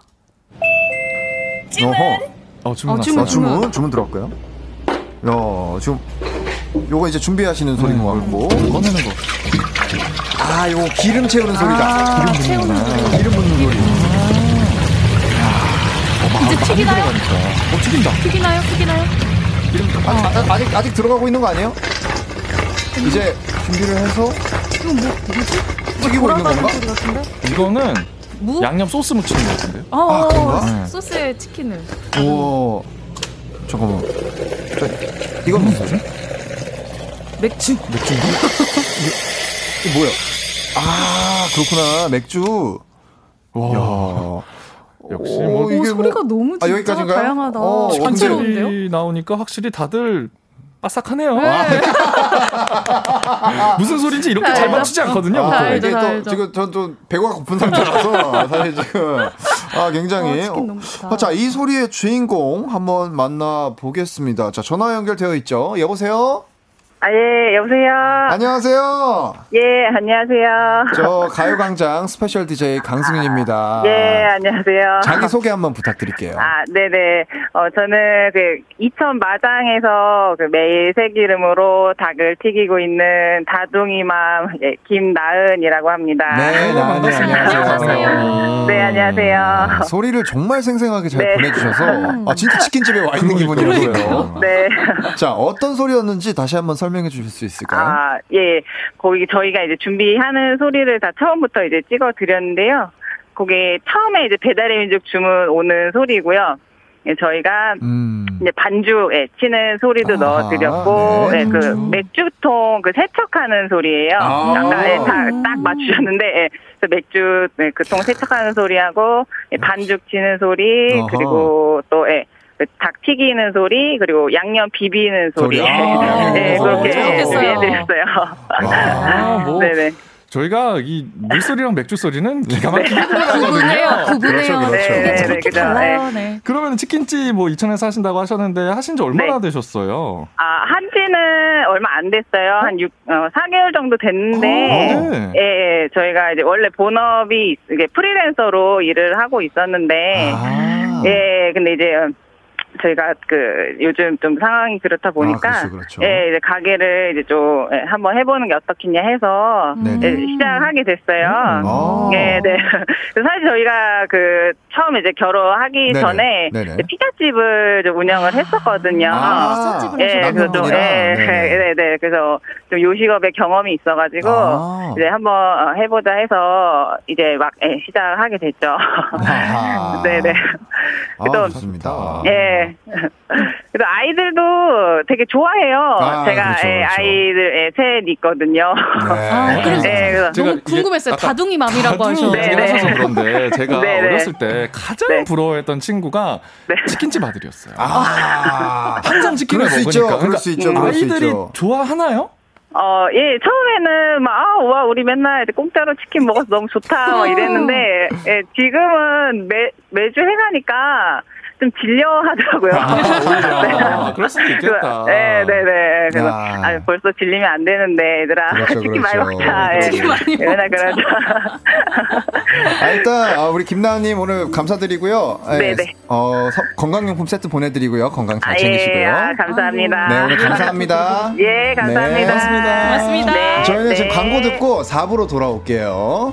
어허. 어, 주문 어, 왔어요. 어, 주문, 주문 들어왔고요. 야, 지금, 요거 이제 준비하시는 소리인 것 같고. 꺼내는 거. 아, 요거 기름 채우는 소리다. 아, 기름 채우는 소리. 기름 붓는 소리. 이제 튀기나요? 어, 튀긴다. 튀기나요? 튀기나요? 아, 아, 아직, 아직 들어가고 있는 거 아니에요? 이제 준비를 해서 이거 뭐, 뭐지? 튀기고 있는 돌아가는 건가? 소리 같은데? 이거는 무? 양념 소스 묻히는 거 같은데요? 어, 어, 그런가? 네. 소스에 치킨을. 오, 잠깐만. 저, 이건 무슨 소리? 맥주. 맥주인가? 이게, 이게 뭐야? 아, 그렇구나. 맥주. 와. 야. 역시 오, 뭐 이게 오, 소리가 너무 아, 진짜 여기까지인가요? 다양하다. 어? 한철이 나오니까 확실히 다들 바싹하네요. 네. 무슨 소리인지 이렇게 잘? 맞추지 않거든요. 아, 알죠, 이게 다또 알죠. 지금 전또 배가 고픈 상태라서 사실 지금 아 굉장히 어. 어, 자, 이 소리의 주인공 한번 만나 보겠습니다. 자, 전화 연결되어 있죠. 여보세요? 아, 예, 여보세요? 안녕하세요. 예, 안녕하세요. 저 가요광장 special DJ 강승윤입니다. 예, 안녕하세요. 자기 소개 한번 부탁드릴게요. 아, 네네. 어, 저는 그, 이천 마장에서 그 매일 새 기름으로 닭을 튀기고 있는 다둥이맘, 예, 김나은이라고 합니다. 네, 나, 네, 안녕하세요. 안녕하세요. 네, 안녕하세요. 아, 소리를 정말 생생하게 잘 네. 보내주셔서 아 진짜 치킨집에 와 있는 기분이었어요. 네. 자 어떤 소리였는지 다시 한번 설명 해 주실 수 있을까요? 아, 예. 거기 저희가 이제 준비하는 소리를 다 처음부터 이제 찍어 드렸는데요. 그게 처음에 이제 배달의 민족 주문 오는 소리고요. 예, 저희가 음. 이제 반죽에 치는 소리도 아하, 넣어드렸고, 네, 예, 그. 맥주통 그 세척하는 소리예요. 아. 아까 예, 다, 딱 맞추셨는데, 예, 그래서 맥주 네, 그통 세척하는 소리하고 예, 반죽 치는 소리 어허. 그리고 또 예. 그닭 튀기는 소리 그리고 양념 비비는 소리, 소리. 아. 예, 그렇게 재밌겠어요. 준비해드렸어요. 아, 뭐 네네. 저희가 이 물소리랑 맥주 소리는 기가 막히게. 구분하거든요. 구분해요. 그렇죠, 그렇죠. 네, 네, 저렇게 그죠. 달라요. 네. 그러면 치킨집 뭐 이천에서 하신다고 하셨는데 하신 지 얼마나 네. 되셨어요? 아, 한지는 얼마 안 됐어요. 한 6, 어, 4개월 정도 됐는데, 어, 네. 예, 예, 저희가 이제 원래 본업이 이게 프리랜서로 일을 하고 있었는데, 아. 예, 근데 이제 저희가 그 요즘 좀 상황이 그렇다 보니까, 아, 그렇죠, 그렇죠. 예, 이제 가게를 이제 좀 예, 한번 해보는 게 어떻겠냐 해서 네네. 예, 시작하게 됐어요. 아. 예, 네. 사실 저희가 그 처음에 이제 결혼하기 네네. 전에 네네. 피자집을 좀 운영을 했었거든요. 아, 아, 예, 그래서 좀? 예, 네네. 네, 네. 그래서 좀 요식업에 경험이 있어가지고, 아. 이제 한번 어, 해보자 해서, 이제 막, 예, 시작하게 됐죠. 네네. 아, 또- 좋습니다. 예. 그래서 아이들도 되게 좋아해요. 아, 제가, 그렇죠, 예, 그렇죠. 아이들, 예, 셋 있거든요. 네. 아, 그래서 네, 그래서 제가 너무 궁금했어요. 다둥이 맘이라고 다둥이 하셔. 네, 얘기하셔서 네. 그런데 제가 네, 네. 어렸을 때 가장 네. 부러워했던 친구가 네. 치킨집 아들이었어요. 아. 항상 치킨을 그럴 수 먹으니까. 있죠. 그럴 수 있죠. 그럴 아이들이 있죠. 좋아하나요? 어, 예, 처음에는 막, 아, 와, 우리 맨날 공짜로 치킨 먹어서 너무 좋다, 막 이랬는데, 예, 지금은 매, 매주 해가니까 좀 질려 하더라고요. 아, 오히려. 그럴 수도 있겠다. 네, 네, 네. 그래서, 야. 아, 벌써 질리면 안 되는데, 얘들아. 그렇죠, 치킨 많이 그렇죠. 먹자. 예. 치킨 많이 예, 맨날 그러죠. 아, 일단 아, 우리 김나은님 오늘 감사드리고요. 예, 네네. 어, 서- 건강용품 세트 보내드리고요. 건강 잘 아, 챙기시고요. 예, 아, 감사합니다. 네, 오늘 감사합니다. 예, 감사합니다. 네, 고맙습니다. 고맙습니다. 네, 저희는 네. 지금 광고 듣고 4부로 돌아올게요.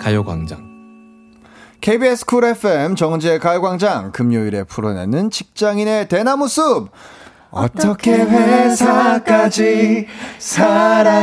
가요광장. KBS 쿨 FM 정은지의 가요광장 금요일에 풀어내는 직장인의 대나무 숲 어떻게 회사까지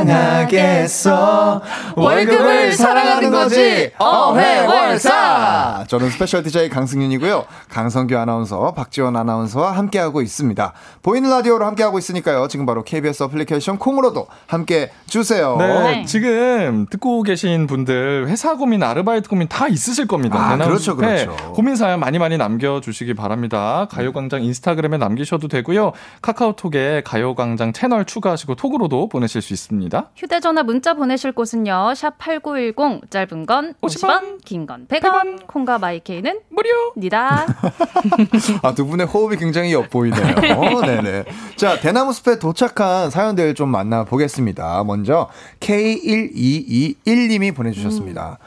사랑하겠어 월급을 사랑하는 거지 어회월사 저는 special DJ 강승윤이고요 강성규 아나운서 박지원 아나운서와 함께하고 있습니다 보이는 라디오로 함께하고 있으니까요 지금 바로 KBS 어플리케이션 콩으로도 함께 주세요 네, 지금 듣고 계신 분들 회사 고민, 아르바이트 고민 다 있으실 겁니다. 아, 그렇죠, 그렇죠. 고민 사연 많이 많이 남겨주시기 바랍니다. 가요광장 인스타그램에 남기셔도 되고요. 카카오톡에 가요광장 채널 추가하시고 톡으로도 보내실 수 있습니다. 휴대전화 문자 보내실 곳은요. 샵 8910 짧은 건 50원, 긴건 100원, 콩과 마이케이는 무료입니다. 아, 두 분의 호흡이 굉장히 엿보이네요. 어, 네네. 자, 대나무 숲에 도착한 사연들 좀 만나보겠습니다. 먼저, K1221님이 보내주셨습니다.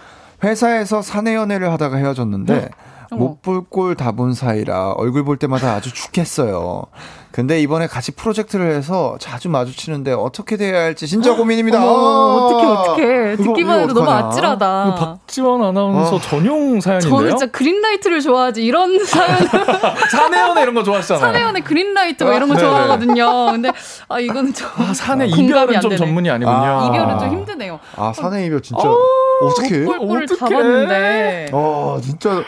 회사에서 사내 연애를 하다가 헤어졌는데, 못볼꼴 다 본 사이라 얼굴 볼 때마다 아주 축했어요. 근데 이번에 같이 프로젝트를 해서 자주 마주치는데 어떻게 돼야 할지 진짜 고민입니다. 어머, 어떡해, 어떡해. 이거- 듣기만 해도 너무? 아찔하다. 박지원 아나운서 어. 전용 사연인데요. 저는 진짜 그린라이트를 좋아하지. 이런 사연, 사내 연애 이런 거 좋아하시잖아요. 사내연의 그린라이트 뭐 이런 거 네네. 좋아하거든요. 근데, 아, 이거는 좀. 아, 사내 이별은 안좀 되네. 전문이 아니군요. 아. 이별은 좀 힘드네요. 아, 사내 이별 진짜. 어떻게? 꼴꼴. 봤는데. 아, 진짜.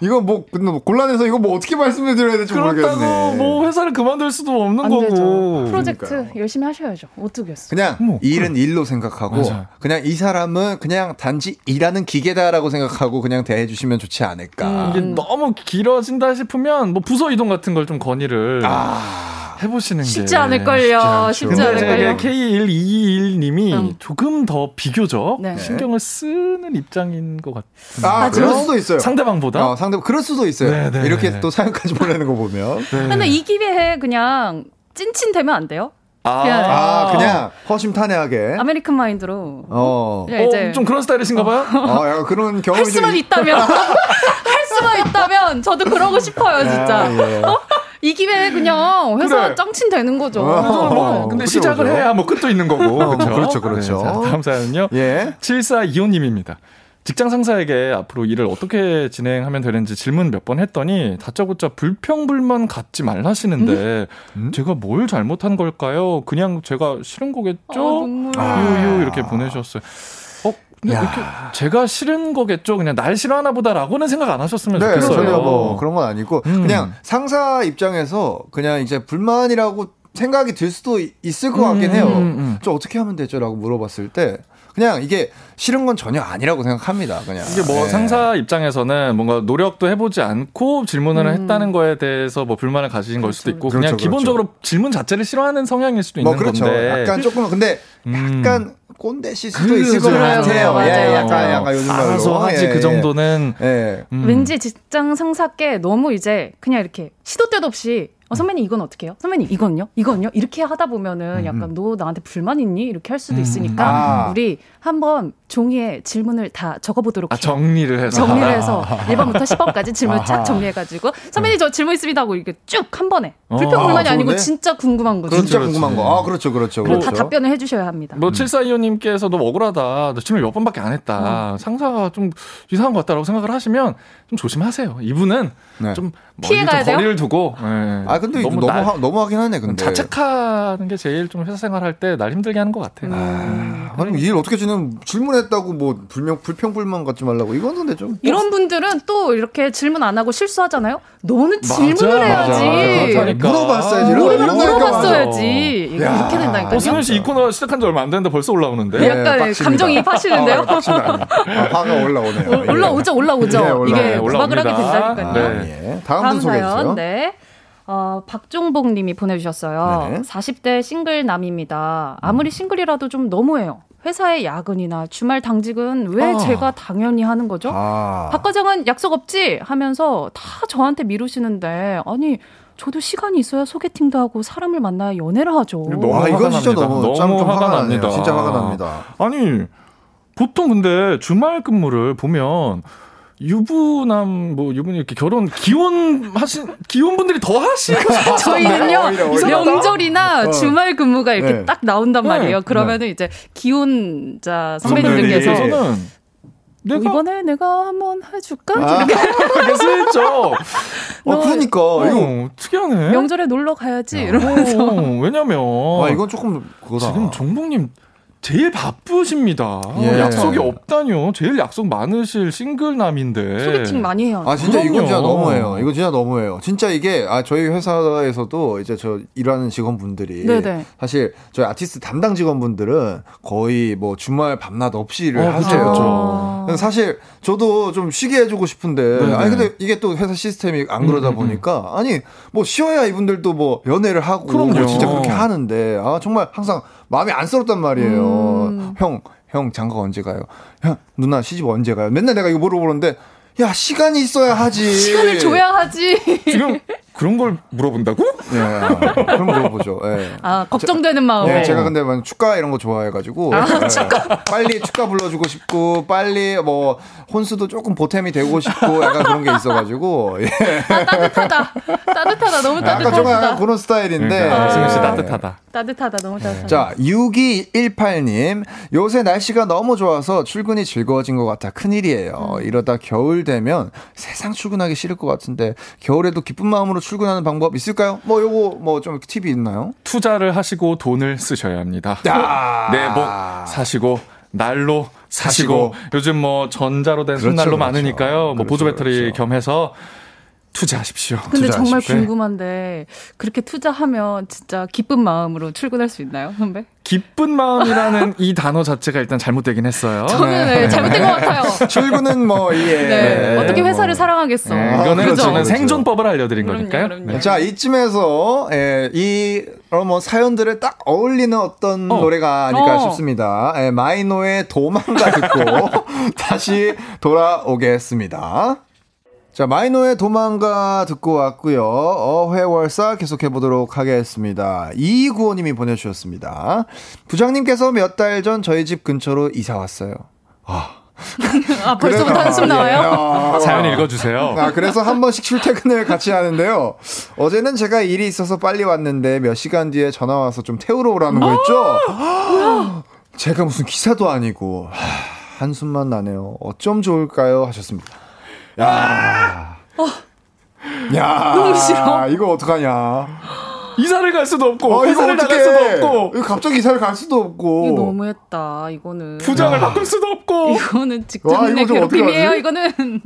이거 뭐, 근데 뭐 곤란해서 이거 뭐 어떻게 말씀을 드려야 될지 모르겠네. 그렇다고 뭐 회사를 그만둘 수도 없는 안 거고. 되죠. 프로젝트 그러니까요. 열심히 하셔야죠. 어떻겠어. 그냥 뭐, 일은 일로 생각하고 맞아요. 그냥 이 사람은 그냥 단지 일하는 기계다라고 생각하고 그냥 대해 주시면 좋지 않을까. 이게 너무 길어진다 싶으면 뭐 부서 이동 같은 걸 좀 건의를 아. 해보시는 게 쉽지 않을걸요. 쉽지 근데 않을걸요. K1221님이 음. 조금 더 비교적 네. 신경을 쓰는 입장인 것 같은데 아, 그럴 수도 있어요. 상대방보다 어, 상대 그럴 수도 있어요. 네, 네. 이렇게 또 사연까지 보내는 거 보면. 네. 근데 이 기회에 그냥 찐친 되면 안 돼요? 아, 그냥- 아, 그냥 허심탄회하게. American mind로. 어. 그냥 어, 이제 좀 그런 스타일이신가 봐요? 아, 약간 그런 경험이 할좀 수만 있- 있다면 할 수만 있다면 저도 그러고 싶어요 진짜. 아, 예. 어? 이 기회에 그냥 회사 그래. 짱친 되는 거죠. 어. 뭐, 근데 그죠, 시작을 그죠. 해야 뭐 끝도 있는 거고. 어, 그렇죠? 그렇죠, 그렇죠. 네, 자, 다음 사연은요. 예. 7425님입니다. 직장 상사에게 앞으로 일을 어떻게 진행하면 되는지 질문 몇 번 했더니 다짜고짜 불평불만 갖지 말라시는데 음? 제가 뭘 잘못한 걸까요? 그냥 제가 싫은 거겠죠? 어, 눈물. 유유 이렇게 보내주셨어요. 근데. 이렇게 제가 싫은 거겠죠? 그냥 날 싫어하나 보다라고는 생각 안 하셨으면 네, 좋겠어요. 전혀 뭐 그런 건 아니고 음. 그냥 상사 입장에서 그냥 이제 불만이라고 생각이 들 수도 이- 있을 것 같긴 음, 해요. 음, 음. 저 어떻게 하면 되죠?라고 물어봤을 때 그냥 이게 싫은 건 전혀 아니라고 생각합니다. 그냥 이게 뭐 네. 상사 입장에서는 뭔가 노력도 해보지 않고 질문을 음. 했다는 거에 대해서 뭐 불만을 가지신 걸 수도 있고 그냥 그렇죠, 기본적으로 질문 자체를 싫어하는 성향일 수도 뭐 있는 그렇죠. 건데 약간 조금 근데 음. 약간 꼰대실 수도 그죠, 있을 것 같아요. 그래요, 예, 맞아요. 약간 약간 요즘 말로 알아서 하지 예, 그 예. 정도는 예. 음. 왠지 직장 상사께 너무 이제 그냥 이렇게 시도 때도 없이 어, 선배님 이건 어떻게 해요? 선배님 이건요? 이건요? 이렇게 하다 보면은 약간 너 나한테 불만 있니? 이렇게 할 수도 있으니까 아. 우리 한번 종이에 질문을 다 적어보도록 아, 해요. 정리를 해서 정리를 해서 1번부터 10번까지 질문 아하. 착 정리해가지고 선배님 저 질문 있습니다 하고 이렇게 쭉 한 번에 어. 불평불만이 아, 아니고 좋은데? 진짜 궁금한 거죠. 진짜 그렇지. 궁금한 거. 아, 그렇죠, 그렇죠. 그리고 그렇죠. 다 답변을 해주셔야 합니다. 뭐 7425님께서도 억울하다. 너 질문 몇 번밖에 안 했다. 음. 상사가 좀 이상한 것 같다라고 생각을 하시면 좀 조심하세요. 이분은 네. 좀 피해 멀리 가야 좀 돼요? 거리를 두고 예. 아, 근데 너무 너무, 날- 하, 너무 하긴 하네, 근데. 자책하는 게 제일 좀 회사 생활할 때 날 힘들게 하는 것 같아요. 음. 아, 아니, 일 어떻게 지금 질문했다고 뭐 불명 불평불만 갖지 말라고 이건 근데 좀 이런 분들은 또 이렇게 질문 안 하고 실수하잖아요. 너는 맞아, 질문을 맞아. 해야지. 그렇다니까. 물어봤어야지. 물어봤- 물어봤어야지. 야. 이렇게 된다니까요. 어, 승현 씨이 코너 시작한 지 얼마 안 됐는데 벌써 올라오는데. 예, 약간 빡칩니다. 감정이입하시는데요? 아. 아, 화가 올라오네요. 올- 올라오죠, 올라오죠. 예. 이게 올라옵니다. 부각을 하게 된다니까요. 네. 예. 다음 주세요. 사연, 네. 어, 박종복 님이 보내주셨어요. 네. 40대 싱글 남입니다. 아무리 싱글이라도 좀 너무해요. 회사의 야근이나 주말 당직은 왜 아. 제가 당연히 하는 거죠? 아. 박 과장은 약속 없지? 하면서 다 저한테 미루시는데, 아니, 저도 시간이 있어야 소개팅도 하고 사람을 만나야 연애를 하죠. 너무 와, 이건 화가 진짜. 너무 너무 화가 화가. 납니다. 진짜 화가 납니다. 아니 보통 근데 주말 근무를 보면 유부남 뭐 유부녀 이렇게 결혼 기혼 하신 기혼 분들이 더 하시고 저희는요 오히려, 오히려. 명절이나 어. 주말 근무가 이렇게 네. 딱 나온단 네. 말이에요. 그러면은 이제 기혼자 선배님들께서. 저는 어, 내가 이번에 내가 한번 해줄까? 아, 그렇게 슬쩍 어, 그러니까 이거 어, 특이하네. 명절에 놀러 가야지 이러면서 어, 왜냐면 아, 이건 조금 그거다. 지금 종국님 제일 바쁘십니다. 예. 약속이 없다뇨. 제일 약속 많으실 싱글남인데. 소개팅 많이 해요. 아 진짜 이건 진짜 그럼요. 너무해요. 이거 진짜 너무해요. 진짜 이게 아 저희 회사에서도 이제 저 일하는 직원분들이 네네. 사실 저희 아티스트 담당 직원분들은 거의 뭐 주말 밤낮 없이 일을 어, 하세요. 그래서 사실 저도 좀 쉬게 해주고 싶은데 네네. 아니 근데 이게 또 회사 시스템이 안 그러다 음, 음, 보니까 아니 뭐 쉬어야 이분들도 뭐 연애를 하고 그럼요. 진짜 그렇게 하는데 아 정말 항상 마음이 안쓰럽단 말이에요. 음. 형, 형 장가 언제 가요? 야 누나 시집 언제 가요? 맨날 내가 이거 물어보는데 야 시간이 있어야 하지. 시간을 줘야 하지. 지금 그런 걸 물어본다고? 예. 그럼 물어보죠. 예. 아 걱정되는 마음에. 예, 제가 근데 뭐 축가 이런 거 좋아해가지고 아, 예. 빨리 축가 불러주고 싶고 빨리 뭐 혼수도 조금 보탬이 되고 싶고 약간 그런 게 있어가지고 예. 아, 따뜻하다. 따뜻하다. 너무 약간 좀 약간 따뜻하다. 그런 스타일인데 그러니까 승현 씨 예. 따뜻하다. 따뜻하다. 너무 따뜻하다. 자, 6218님. 요새 날씨가 너무 좋아서 출근이 즐거워진 것 같아 큰일이에요. 이러다 겨울 되면 세상 출근하기 싫을 것 같은데 겨울에도 기쁜 마음으로 출근하는 방법 있을까요? 뭐 요거 뭐 좀 팁이 있나요? 투자를 하시고 돈을 쓰셔야 합니다. 야. 내복 사시고 날로 사시고, 사시고. 요즘 뭐 전자로 된 그렇죠, 손난로 그렇죠. 많으니까요. 뭐 그렇죠, 보조 배터리 그렇죠. 겸해서 투자하십시오. 근데 정말 투자하십시오. 궁금한데 그렇게 투자하면 진짜 기쁜 마음으로 출근할 수 있나요, 선배? 기쁜 마음이라는 이 단어 자체가 일단 잘못되긴 했어요. 저는 네, 잘못된 것 같아요. 출근은 뭐, 예. 네. 어떻게 회사를 사랑하겠어. 네, 아, 이거는 그렇죠, 저는 그렇죠. 생존법을 알려드린 그럼요, 거니까요. 그럼요. 네. 자, 이쯤에서, 예, 이, 어, 뭐, 사연들에 딱 어울리는 어떤 어. 노래가 아닐까 어. 싶습니다. 예, 마이노의 도망가 듣고 다시 돌아오겠습니다. 자, 마이노의 도망가 듣고 왔고요. 어회월사 계속해 보도록 하겠습니다. 이구호님이 보내주셨습니다. 부장님께서 몇 달 전 저희 집 근처로 이사 왔어요. 아, 벌써부터 그래서- 한숨 예, 나와요? 아, 사연 읽어주세요. 아, 그래서 한 번씩 출퇴근을 같이 하는데요. 어제는 제가 일이 있어서 빨리 왔는데 몇 시간 뒤에 전화 와서 좀 태우러 오라는 거 있죠? 제가 무슨 기사도 아니고 하, 한숨만 나네요. 어쩜 좋을까요? 하셨습니다. 야. 야. 너무 싫어. 이거 어떡하냐. 이사를 갈 수도 없고 어, 이거 회사를 나갈. 수도 없고 갑자기 이사를 갈 수도 없고. 이거 너무했다. 이거는. 부장을 바꿀 수도 없고 이거는 와, 직장 내 이거 좀 괴롭힘이에요. 어떡하지? 이거는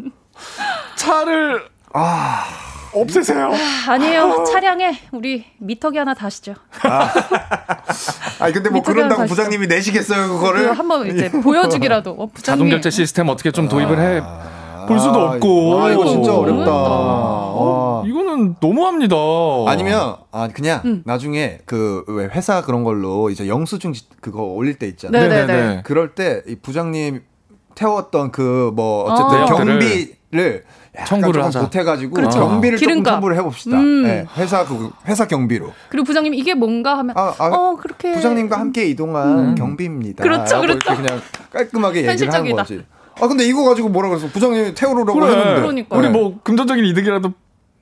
차를 아. 없애세요. 아 니에요. 차량에 우리 미터기 하나 다시죠. 아니, 근데 뭐 그런다고 그냥 부장님이 내시겠어요, 그거를? 그거 한번 이제 보여주기라도. 어, 부장님. 자동 결제 시스템 어떻게 좀 도입을 해 볼 수도 아, 없고. 아, 이거 진짜 어, 어렵다. 어, 와. 이거는 너무합니다. 아니면 아 그냥 음. 나중에 그 왜 회사 그런 걸로 이제 영수증 지- 그거 올릴 때 있잖아요. 네네네. 그럴 때 이 부장님 태웠던 그 뭐 어쨌든 어. 경비를 청구를 조금 하자. 보태가지고 그렇죠. 경비를 조금 기름값. 청구를 해봅시다. 음. 네, 회사 그 회사 경비로 그리고 부장님 이게 뭔가 하면 아, 아, 어 그렇게 부장님과 함께 이동한 경비입니다. 그렇죠, 그렇죠. 그냥 깔끔하게 얘기를 하는 현실적이다. 거지. 아 근데 이거 가지고 뭐라 그래서 부장님 태우러 오라고 그래. 했는데 그러니까요. 우리 뭐 금전적인 이득이라도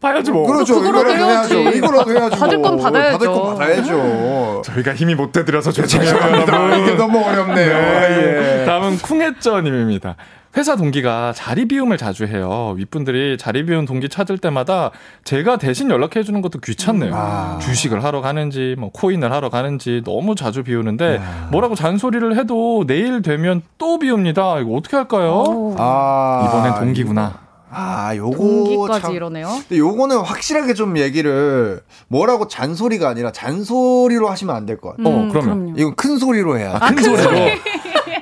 봐야지 뭐. 그렇죠. 그거라도 이거라도 해야지. 해야죠. 이거라도 해야죠. 받을 건 받아야죠. 받을 건 받아야죠. 저희가 힘이 못 죄송해요, 죄송합니다. 이게. 너무 어렵네요. 네. 예. 다음은 쿵해쩌님입니다. 회사 동기가 자리 비움을 자주 해요. 윗분들이 자리 비운 동기 찾을 때마다 제가 대신 연락해 주는 것도 귀찮네요. 아. 주식을 하러 가는지 뭐 코인을 하러 가는지 너무 자주 비우는데 뭐라고 잔소리를 해도 내일 되면 또 비웁니다. 이거 어떻게 할까요? 어, 아, 이번엔 동기구나. 아, 요거 동기까지 참. 이러네요. 근데 요거는 확실하게 좀 얘기를 뭐라고 잔소리가 아니라 잔소리로 하시면 안 될 것 같아요. 어, 그러면. 음, 그럼요. 이건 큰 소리로 해야 돼. 아, 큰 소리로.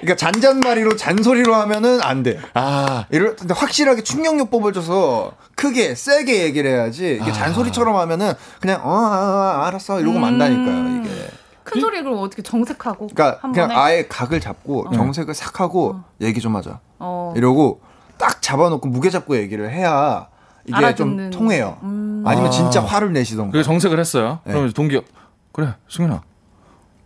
그러니까 잔잔말이로 잔소리로 하면은 안 돼. 아, 이럴 근데 확실하게 충격요법을 줘서 크게 세게 얘기를 해야지 아. 이게 잔소리처럼 하면은 그냥 어 아, 아, 알았어 이러고 음. 만다니까요 이게. 큰 소리 그럼 어떻게 정색하고 그러니까 한 그냥 번에 아예 각을 잡고 정색을 싹 하고 얘기 좀 하자. 어. 이러고 딱 잡아놓고 무게 잡고 얘기를 해야 이게 알아듣는. 좀 통해요. 음. 아니면 아. 진짜 화를 내시던가. 그래서 정색을 했어요. 네. 그러면 동기가 그래 승윤아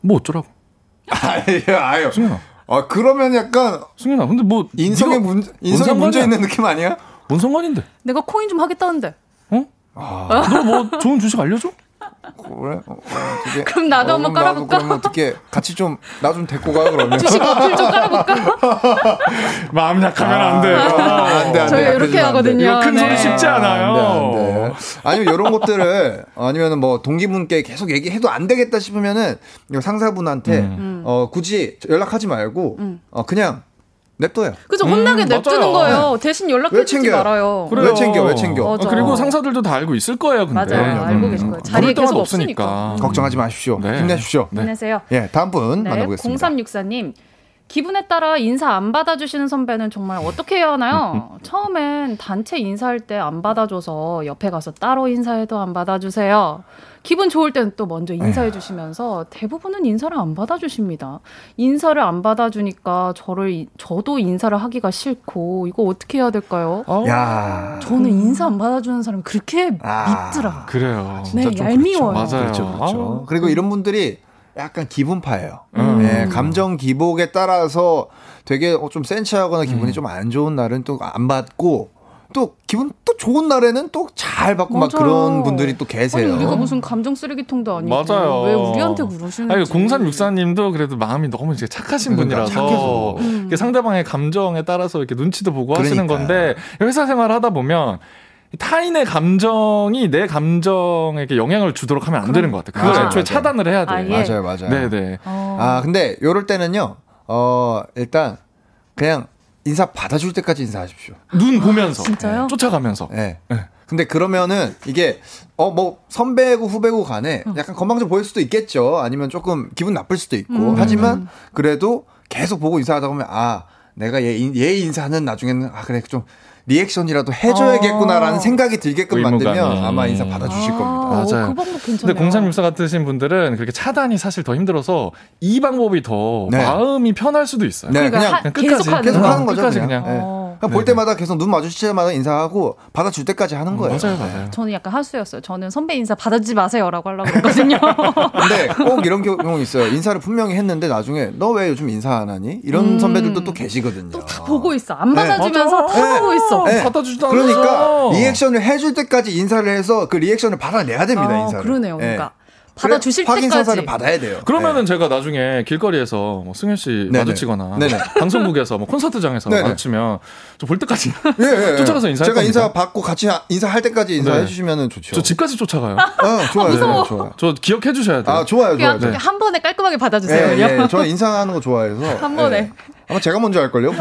뭐 어쩌라고 아유, 아유. 승윤아 아, 그러면 약간 승윤아 근데 뭐 인성에 문, 인성에 뭔 문제? 있는 느낌 아니야? 뭔 상관인데 내가 코인 좀 하겠다는데. 너뭐 좋은 주식 알려줘? 그래? 어, 어, 어떻게, 그럼 나도 한번 그럼 깔아볼까? 그러면 어떻게 같이 좀 나 좀 데리고 가 그러면. 주식 어플 좀 깔아볼까? 마음 약하면 안 돼요. 아, 안 돼, 안 돼. 저희 이렇게 안 돼. 하거든요. 이거 큰 소리 네. 쉽지 않아요. 안 돼, 안 돼. 아니면 이런 것들을 아니면 뭐 동기분께 계속 얘기해도 안 되겠다 싶으면은 상사분한테 음. 어 굳이 연락하지 말고 어 그냥 냅둬요. 그죠 혼나게 음, 냅두는 맞아요. 거예요. 대신 왜 연락해주지? 말아요. 그래요. 왜 챙겨? 왜 챙겨? 아, 그리고 상사들도 다 알고 있을 거예요. 근데 맞아요. 알고 계실 거예요. 자리에 때마다 계속 없으니까. 없으니까. 걱정하지 마십시오. 네. 힘내십시오. 네. 힘내세요. 예, 다음 분 네, 만나보겠습니다. 0364님. 기분에 따라 인사 안 받아주시는 선배는 정말 어떻게 해야 하나요? 처음엔 단체 인사할 때 안 받아줘서 옆에 가서 따로 인사해도 안 받아주세요. 기분 좋을 때는 또 먼저 인사해 주시면서 대부분은 인사를 안 받아주십니다. 인사를 안 받아주니까 저를 이- 저도 인사를 하기가 싫고 이거 어떻게 해야 될까요? 어? 야. 저는 인사 안 받아주는 사람이 그렇게 아. 밉더라. 그래요. 네, 얄미워요. 그렇죠. 맞아요. 그렇죠, 그렇죠. 아우. 그리고 이런 분들이 약간 기분파예요. 음. 예, 감정 기복에 따라서 되게 어, 좀 센치하거나 기분이 음. 좀안 좋은 날은 또 안 받고 또 기분 또 좋은 날에는 또 잘 받고 막 맞아요. 그런 분들이 또 계세요. 아니 우리가 무슨 감정 쓰레기통도 아니고 맞아요. 왜 우리한테 그러시는지. 아니, 0364님도 그래도 마음이 너무 이제 착하신 그러니까 분이라서 착해서. 음. 상대방의 감정에 따라서 이렇게 눈치도 보고 하시는 그러니까요. 건데 회사 생활 하다 보면 타인의 감정이 내 감정에게 영향을 주도록 하면 안 되는 것 같아요. 그걸 맞아요, 애초에 맞아요. 차단을 해야 돼요. 아, 예. 맞아요, 맞아요. 네네. 어. 아 근데 요럴 때는요. 어 일단 그냥 인사 받아줄 때까지 인사하십시오. 눈 보면서. 진짜요? 쫓아가면서. 예. 근데 그러면은 이게 어 뭐 선배고 후배고 간에 약간 건방져 보일 수도 있겠죠. 아니면 조금 기분 나쁠 수도 있고. 음. 하지만 그래도 계속 보고 인사하다 보면 아 내가 얘, 인- 얘 인사는 나중에는 아 그래 좀 리액션이라도 해줘야겠구나라는 어. 생각이 들게끔 의무감이. 만들면 아마 인사 받아주실 아, 겁니다. 어, 맞아요. 그 방법 괜찮아요. 근데 0364 같으신 분들은 그렇게 차단이 사실 더 힘들어서 이 방법이 더 네. 마음이 편할 수도 있어요. 네, 그러니까 그냥 하- 그냥 끝까지, 계속 거. 하는 거죠. 끝까지 그냥. 그냥. 그냥 볼 네. 때마다 계속 눈 마주칠 때마다 인사하고 받아줄 때까지 하는 거예요. 맞아요, 맞아요. 저는 약간 하수였어요. 저는 선배 인사 받아주지 마세요라고 하려고 그랬거든요. 근데 꼭 이런 경우 있어요. 인사를 분명히 했는데 나중에 너 왜 요즘 인사 안 하니? 이런 음. 선배들도 또 계시거든요. 또 다 보고 있어. 안 네. 받아주면서 맞아. 다 보고 있어. 네. 받아주지도 않아. 그러니까 리액션을 해줄 때까지 인사를 해서 그 리액션을 받아내야 됩니다. 아, 인사를. 그러네요. 예. 그러니까 받아 주실 그래, 확인 사살을 때까지. 받아야 돼요. 그러면은 예. 제가 나중에 길거리에서 뭐 승현 씨 네네. 마주치거나 네네. 방송국에서 뭐 콘서트장에서 네네. 마주치면 저 볼 때까지 예, 예, 예. 쫓아가서 인사할 제가 겁니다. 인사 받고 같이 하- 인사할 때까지 인사해 네. 주시면 좋죠. 저 집까지 쫓아가요. 어, 좋아요. 무서워. 좋아요. 좋아요. 저 기억해 주셔야 돼요. 아, 좋아요. 좋아요. 그냥 네. 한 번에 깔끔하게 받아 주세요. 예, 그냥. 예. 저 인사하는 거 좋아해서. 한 번에. 예. 아마 제가 먼저 할 걸요?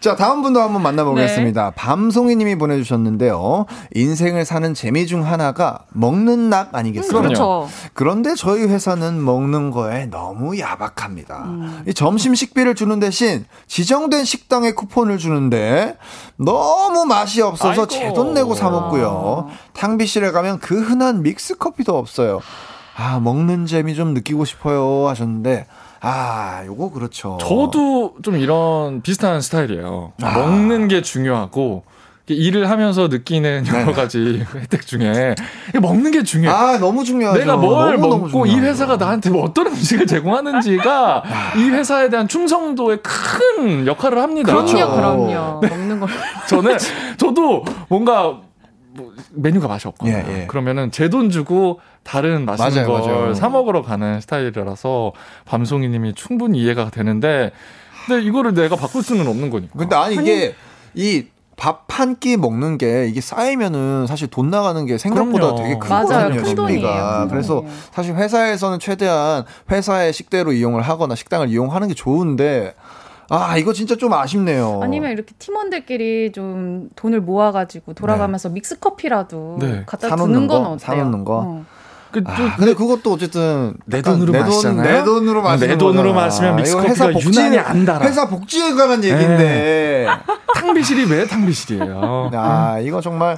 자, 다음 분도 한번 만나보겠습니다. 네. 밤송이 님이 보내주셨는데요. 인생을 사는 재미 중 하나가 먹는 낙 아니겠습니까? 그렇죠. 그런데 저희 회사는 먹는 거에 너무 야박합니다. 음. 이 점심 식비를 주는 대신 지정된 식당에 쿠폰을 주는데 너무 맛이 없어서. 제 돈 내고 사 먹고요. 탕비실에 가면 그 흔한 믹스 커피도 없어요. 아, 먹는 재미 좀 느끼고 싶어요 하셨는데 아, 요거 그렇죠. 저도 좀 이런 비슷한 스타일이에요. 아. 먹는 게 중요하고 일을 하면서 느끼는 여러 네. 가지 혜택 중에 이 먹는 게 중요해요. 아, 너무 중요하죠. 내가 뭘 너무너무 먹고 이 중요하죠. 회사가 나한테 뭐 어떤 음식을 제공하는지가 이 회사에 대한 충성도에 큰 역할을 합니다. 그렇죠. 그럼요, 그럼요. 먹는 걸. 저는 저도 뭔가 뭐 메뉴가 맛이 없거나 예, 예. 그러면은 제 돈 주고 다른 맛있는 맞아요, 걸 맞아요. 사 먹으러 가는 스타일이라서 밤송이님이 충분히 이해가 되는데 근데 이거를 내가 바꿀 수는 없는 거니까. 근데 아니 이게 이 밥한끼 먹는 게 이게 쌓이면은 사실 돈 나가는 게 생각보다 그럼요. 되게. 크거든요. 큰 식비가. 그래서 돈이에요. 사실 회사에서는 최대한 회사의 식대로 이용을 하거나 식당을 이용하는 게 좋은데 아 이거 진짜 좀 아쉽네요. 아니면 이렇게 팀원들끼리 좀 돈을 모아가지고 돌아가면서 믹스 커피라도 네. 갖다 사놓는 두는 건 거? 어때요? 사놓는 거? 어. 그, 아, 근데 그것도 어쨌든 내 돈으로 내 돈- 마시잖아요? 내 돈으로 마시는 내 돈으로 거잖아. 마시면 믹스 이거 커피가 회사 복지, 유난히 안 달아. 회사 복지에 관한 얘기인데. 탕비실이 왜 탕비실이에요? 아 이거 정말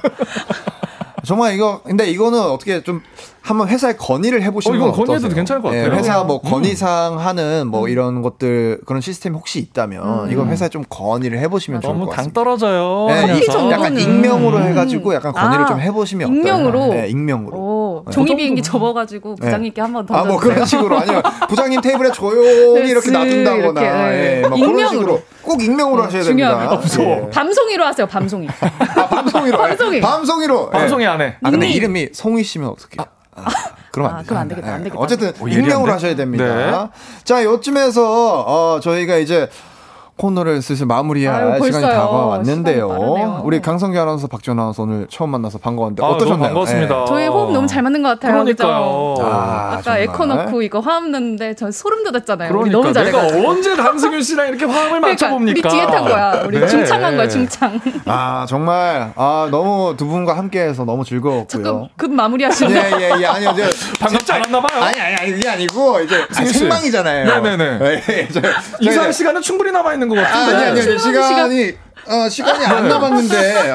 정말 이거 근데 이거는 어떻게 좀 한번 회사에 건의를 해보시는 어, 건 이건 건의해도 어떠세요? 괜찮을 것 예, 같아요. 회사 뭐 음. 건의사항 하는 뭐 이런 것들 그런 시스템 혹시 있다면 음. 이건 회사에 좀 건의를 해보시면 좋을 너무 것당 같습니다. 떨어져요. 네, 이- 하면서. 약간 익명으로 해가지고 약간 건의를 아, 좀 해보시면 익명으로? 어떨까요? 네, 익명으로. 오, 네. 종이 비행기 접어가지고 부장님께 한번 더. 아, 뭐 그런 식으로 아니면 부장님 테이블에 조용히 네, 이렇게 쓱 놔둔다거나 이렇게, 네. 예, 막 그런 익명으로. 식으로 꼭 익명으로 하셔야 중요합니다. 됩니다. 예. 밤송이로 하세요. 밤송이. 밤송이로. 밤송이. 밤송이로. 예. 방송이 안 해. 아 근데. 이름이 송이 씨면 어떡해요? 아, 그러면 안 아. 그럼 안 되겠다, 안 예. 되겠다. 어쨌든 오, 익명으로 예리한데? 하셔야 됩니다. 네. 자, 요쯤에서 어 저희가 이제 코너를 슬슬 마무리할 아유, 시간이 벌써요. 다가왔는데요. 시간이 빠르네요. 우리 강성기 아나운서 박지원 아나운서 오늘 처음 만나서 반가웠는데 아, 어떠셨나요? 너무 반갑습니다. 예. 저희 호흡 너무 잘 맞는 것 같아요. 그러니까요. 아, 아까 정말. 에코 넣고 이거 화음 넣는데 저 소름 돋았잖아요. 그러니까 너무 잘해가지고. 내가 언제 강승윤 씨랑 이렇게 화음을 그러니까 맞춰봅니까? 우리 뒤에 탄 거야. 우리 네. 중창한 거야, 중창. 아, 정말 아, 너무 두 분과 함께 해서 너무 즐거웠고요. 급 마무리하시는 예, 예, 예. 아니요. 저, 반갑지 않았나 봐요. 아니, 아니, 아니, 그게 아니고, 이제, 아. 생방이잖아요. 네 네네. 예, 저, 저 이사할 이제- 시간은 충분히 남아 있는 것 아, 같은데. 아니, 아니, 아니, 시간- 시간이, 어, 시간이 안 남았는데,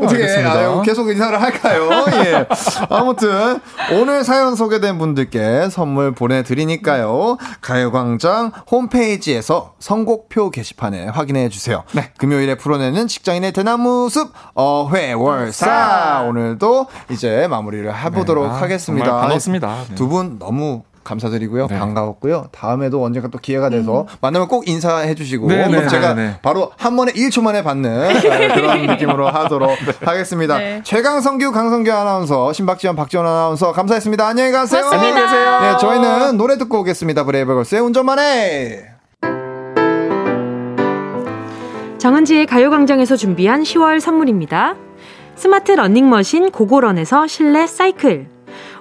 어떻게, 알겠습니다. 아유, 계속 인사를 할까요? 예. 아무튼, 오늘 사연 소개된 분들께 선물 보내드리니까요. 가요광장 홈페이지에서 선곡표 게시판에 확인해 주세요. 네. 금요일에 풀어내는 직장인의 대나무 숲, 어회월사. 오늘도 이제 마무리를 해보도록 네, 아, 하겠습니다. 반갑습니다. 네. 두분 너무 감사드리고요. 네. 반가웠고요. 다음에도 언젠가 또 기회가 돼서 만나면 꼭 인사해 주시고 네, 네, 제가 네, 네. 바로 한 번에 1초 만에 받는 네, 그런 느낌으로 하도록 하겠습니다. 네. 최강성규, 강성규 아나운서, 신박지원, 박지원 아나운서 감사했습니다. 안녕히 가세요. 고맙습니다. 안녕히 계세요. 네, 저희는 노래 듣고 오겠습니다. 브레이브걸스의 운전만 해. 정은지의 가요광장에서 준비한 10월 선물입니다. 스마트 러닝머신 고고런에서 실내 사이클.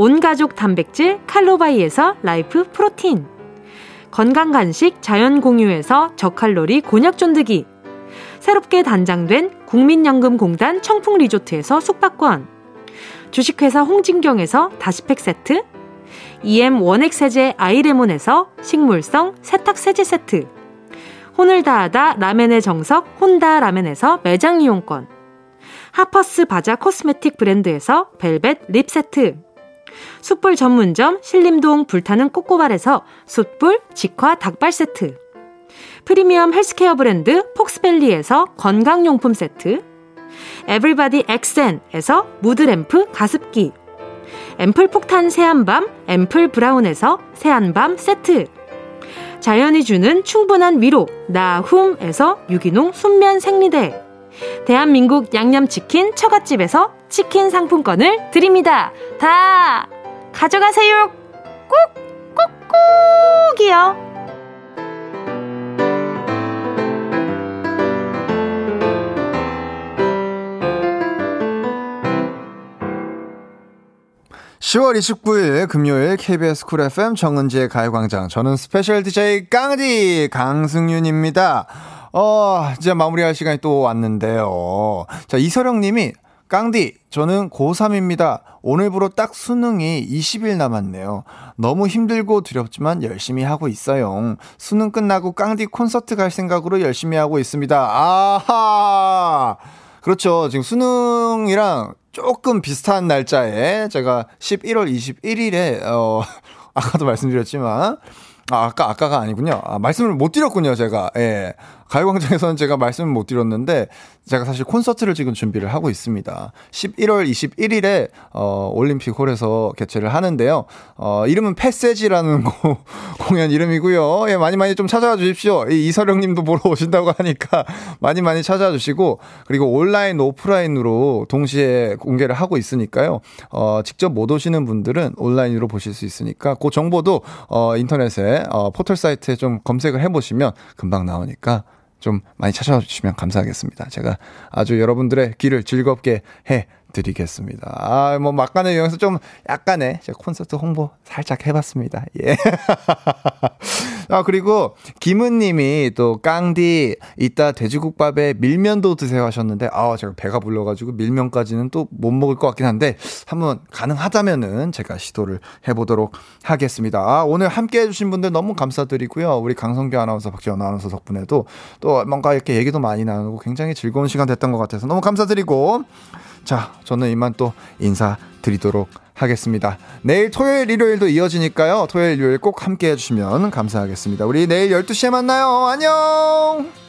온가족 단백질 칼로바이에서 라이프 프로틴. 건강 간식 자연 공유에서 저칼로리 곤약 쫀득이. 새롭게 단장된 국민연금공단 청풍 리조트에서 숙박권. 주식회사 홍진경에서 다시팩 세트. EM 원액 세제 아이레몬에서 식물성 세탁 세제 세트. 혼을 다하다 라멘의 정석 혼다 라멘에서 매장 이용권. 하퍼스 바자 코스메틱 브랜드에서 벨벳 립 세트. 숯불 전문점 신림동 불타는 꼬꼬발에서 숯불 직화 닭발 세트. 프리미엄 헬스케어 브랜드 폭스밸리에서 건강용품 세트. 에브리바디 엑센에서 mood lamp 가습기. 앰플 폭탄 새한밤 앰플 브라운에서 새한밤 세트. 자연이 주는 충분한 위로 나훔에서 유기농 순면 생리대. 대한민국 양념치킨 처갓집에서 치킨 상품권을 드립니다. 다 가져가세요. 꼭이요. 시 10월 29일 금요일 KBS 쿨 FM 정은지의 가요광장. 저는 special DJ 깡디 강승윤입니다. 어, 이제 마무리할 시간이 또 왔는데요. 자, 이서령 님이 깡디, 저는 고3입니다. 오늘부로 딱 수능이 20일 남았네요. 너무 힘들고 두렵지만 열심히 하고 있어요. 수능 끝나고 깡디 콘서트 갈 생각으로 열심히 하고 있습니다. 아하! 그렇죠. 지금 수능이랑 조금 비슷한 날짜에 제가 11월 21일에, 어, 아까도 말씀드렸지만, 아, 아까, 아까가 아니군요. 아, 말씀을 못 드렸군요, 제가. 예. 가요광장에서는 제가 말씀을 못 드렸는데, 제가 사실 콘서트를 지금 준비를 하고 있습니다. 11월 21일에, 어, 올림픽 홀에서 개최를 하는데요. 어, 이름은 패세지라는 고, 공연 이름이고요. 예, 많이 많이 좀 찾아와 주십시오. 이 이서령 님도 보러 오신다고 하니까 많이 많이 찾아와 주시고, 그리고 온라인, 오프라인으로 동시에 공개를 하고 있으니까요. 어, 직접 못 오시는 분들은 온라인으로 보실 수 있으니까, 그 정보도, 어, 인터넷에, 어, 포털 사이트에 좀 검색을 해보시면 금방 나오니까 좀 많이 찾아와 주시면 감사하겠습니다. 제가 아주 여러분들의 귀를 즐겁게 해 드리겠습니다. 아, 뭐, 막간을 이용해서 좀 약간의 콘서트 홍보 살짝 해봤습니다. 예. 아, 그리고 김은 님이 또 깡디, 이따 돼지국밥에 밀면도 드세요 하셨는데, 아, 제가 배가 불러가지고 밀면까지는 또 못 먹을 것 같긴 한데, 한번 가능하다면은 제가 시도를 해보도록 하겠습니다. 아, 오늘 함께 해주신 분들 너무 감사드리고요. 우리 강성규 아나운서, 박지원 아나운서 덕분에도 또 뭔가 이렇게 얘기도 많이 나누고 굉장히 즐거운 시간 됐던 것 같아서 너무 감사드리고, 자, 저는 이만 또 인사드리도록 하겠습니다. 내일 토요일, 일요일도 이어지니까요. 토요일, 일요일 꼭 함께 해주시면 감사하겠습니다. 우리 내일 12시에 만나요. 안녕!